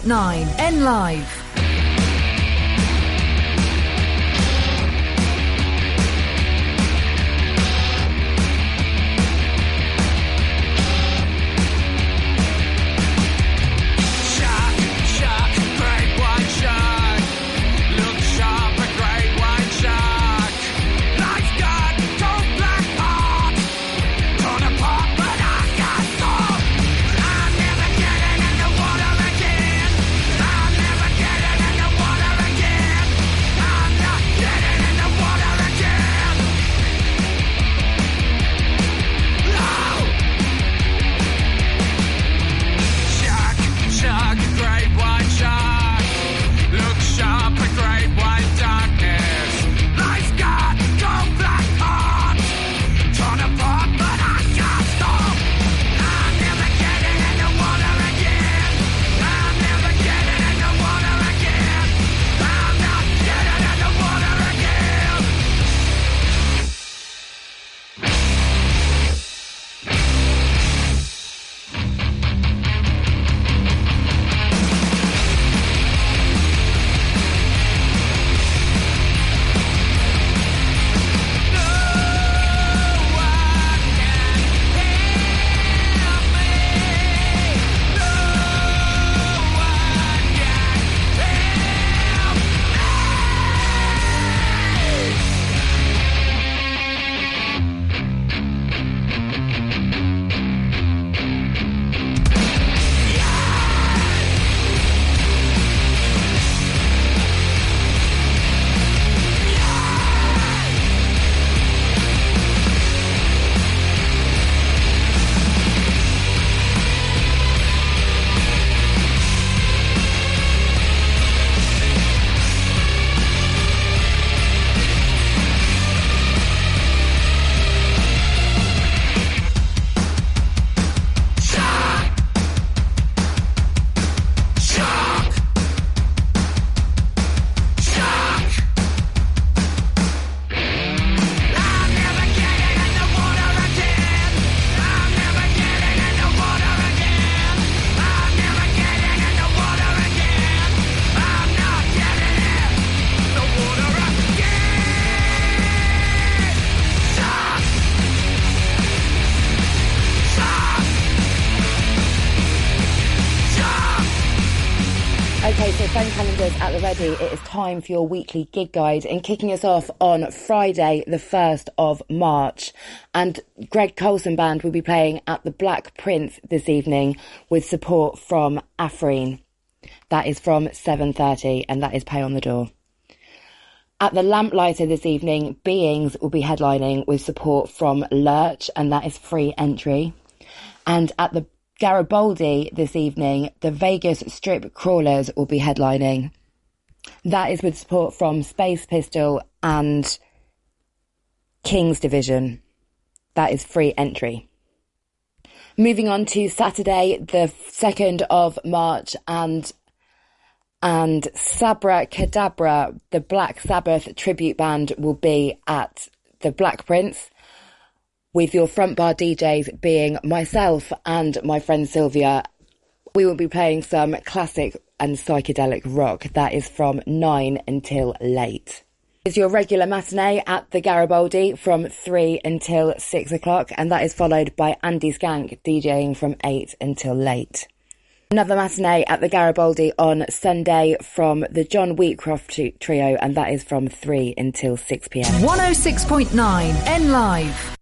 nine N Live. It is time for your weekly gig guide and kicking us off on Friday, the 1st of March. And Greg Colson Band will be playing at the Black Prince this evening with support from Afreen. That is from 7.30 and that is pay on the door. At the Lamplighter this evening, Beings will be headlining with support from Lurch and that is free entry. And at the Garibaldi this evening, the Vegas Strip Crawlers will be headlining. That is with support from Space Pistol and King's Division. That is free entry. Moving on to Saturday, the 2nd of March, and and Sabbra Cadabra, the Black Sabbath tribute band, will be at the Black Prince with your front bar DJs being myself and my friend Sylvia. We will be playing some classic and psychedelic rock. That is from 9 until late. Is your regular matinee at the Garibaldi from 3 until 6 o'clock, and that is followed by Andy Skank DJing from 8 until late. Another matinee at the Garibaldi on Sunday from the John Wheatcroft Trio, and that is from 3 until 6 pm. 106.9 N Live.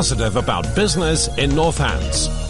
Positive about business in Northants.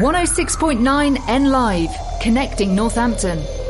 106.9 N Live, connecting Northampton.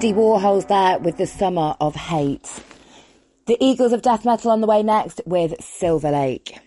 Andy Warhol's there with the summer of hate. The Eagles of Death Metal on the way next with Silver Lake.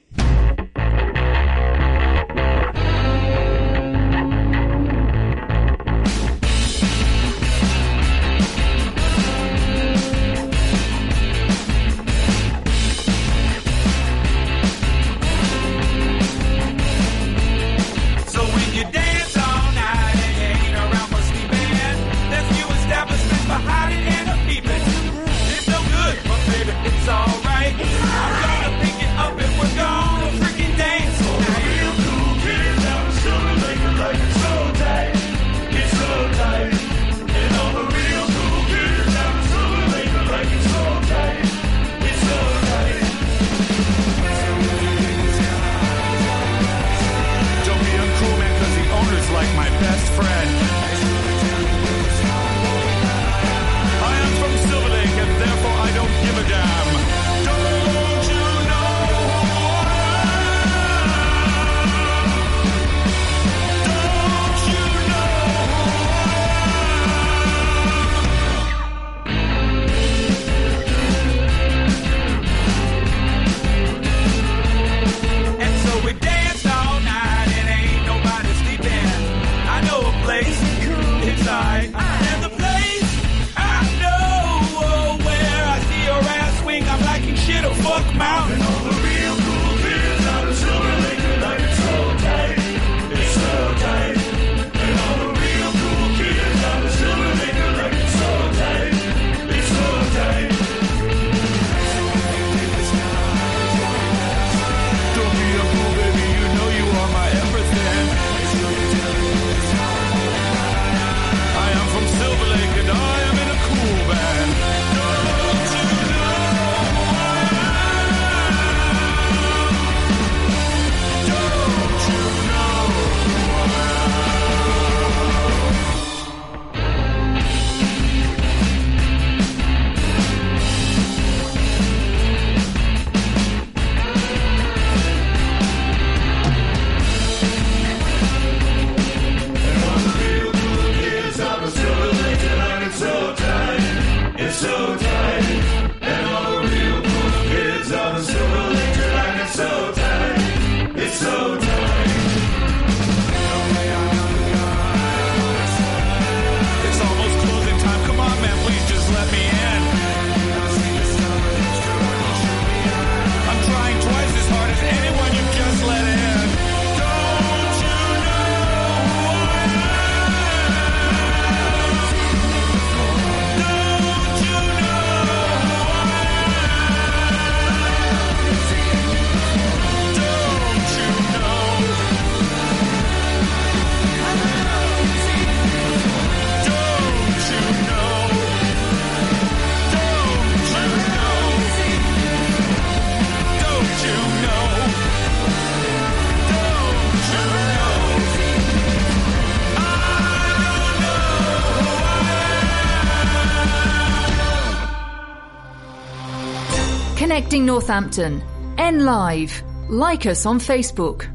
Northampton. N Live. Like us on Facebook.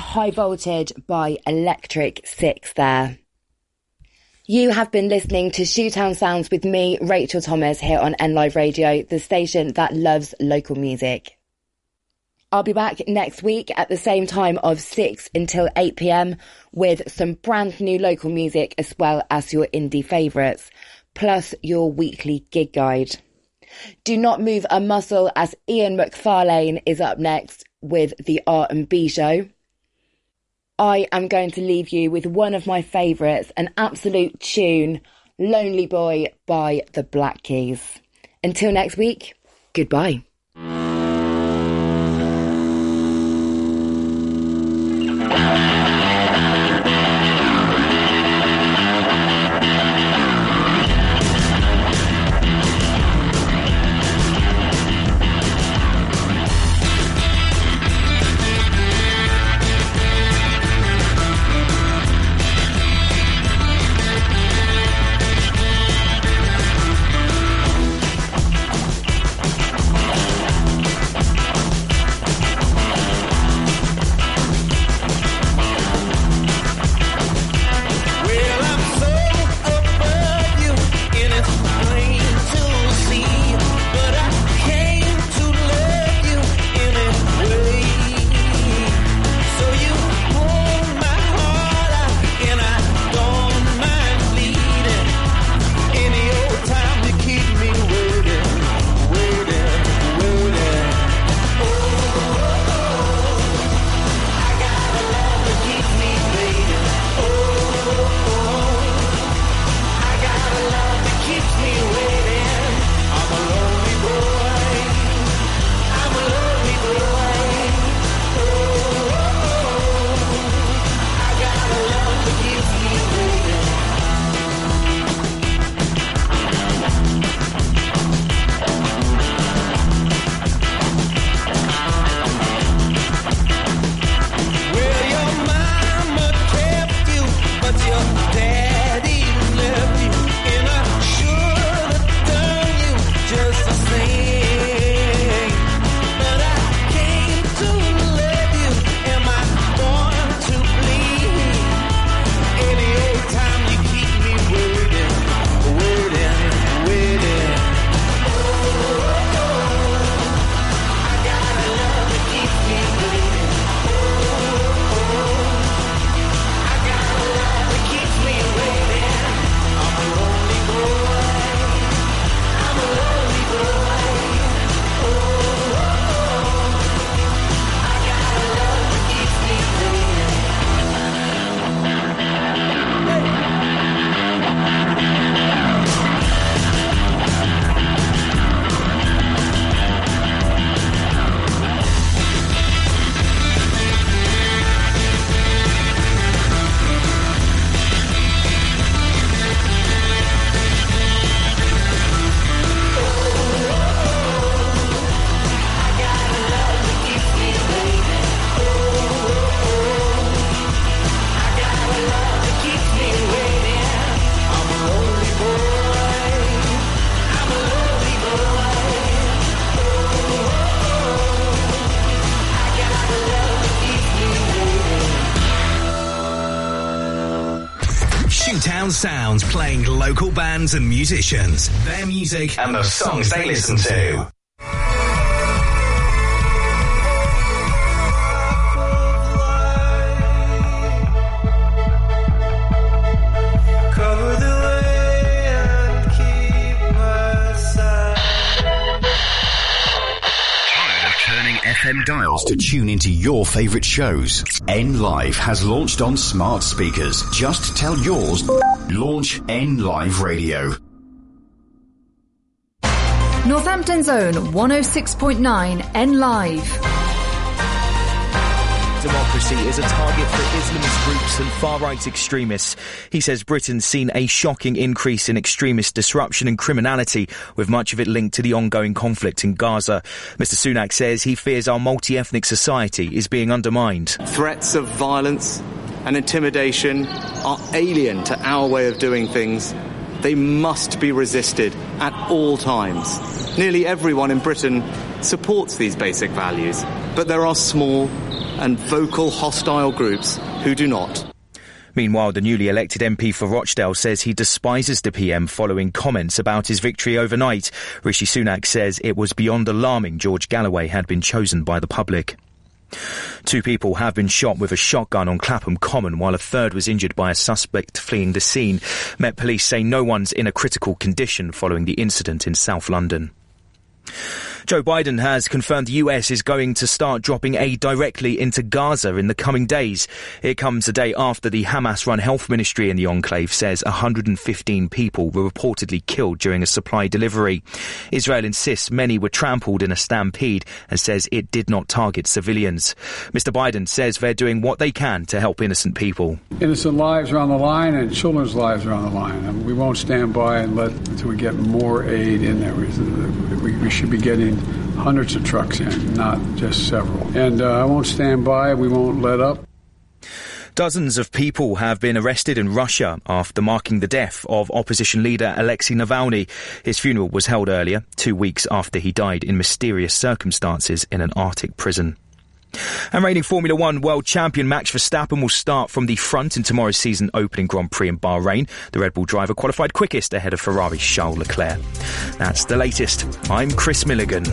High Voltage by Electric Six there. You have been listening to Shoetown Sounds with me, Rachel Thomas, here on N Live Radio, the station that loves local music. I'll be back next week at the same time of 6 until 8 pm with some brand new local music as well as your indie favourites, plus your weekly gig guide. Do not move a muscle as Ian McFarlane is up next with the R&B show. I am going to leave you with one of my favourites, an absolute tune, Lonely Boy by the Black Keys. Until next week, goodbye. Bands and musicians, their music, and the songs they listen to. To tune into your favourite shows? N Live has launched on smart speakers. Just tell yours. Launch N Live Radio. Northampton's own 106.9 N Live. Democracy is a target for Islamist groups and far-right extremists. He says Britain's seen a shocking increase in extremist disruption and criminality, with much of it linked to the ongoing conflict in Gaza. Mr Sunak says he fears our multi-ethnic society is being undermined. Threats of violence and intimidation are alien to our way of doing things. They must be resisted at all times. Nearly everyone in Britain supports these basic values, but there are small and vocal hostile groups who do not. Meanwhile, the newly elected MP for Rochdale says he despises the PM following comments about his victory overnight. Rishi Sunak says it was beyond alarming George Galloway had been chosen by the public. Two people have been shot with a shotgun on Clapham Common, while a third was injured by a suspect fleeing the scene. Met Police say no one's in a critical condition following the incident in South London. Joe Biden has confirmed the US is going to start dropping aid directly into Gaza in the coming days. It comes a day after the Hamas run health ministry in the enclave says 115 people were reportedly killed during a supply delivery. Israel insists many were trampled in a stampede and says it did not target civilians. Mr. Biden says they're doing what they can to help innocent people. Innocent lives are on the line and children's lives are on the line. And we won't stand by and let until we get more aid in there. We, we should be getting hundreds of trucks in, not just several. And uh, I won't stand by. We won't let up. Dozens of people have been arrested in Russia after marking the death of opposition leader Alexei Navalny. His funeral was held earlier, two weeks after he died in mysterious circumstances in an Arctic prison. And reigning Formula One world champion Max Verstappen will start from the front in tomorrow's season opening Grand Prix in Bahrain. The Red Bull driver qualified quickest ahead of Ferrari's Charles Leclerc. That's the latest. I'm Chris Milligan.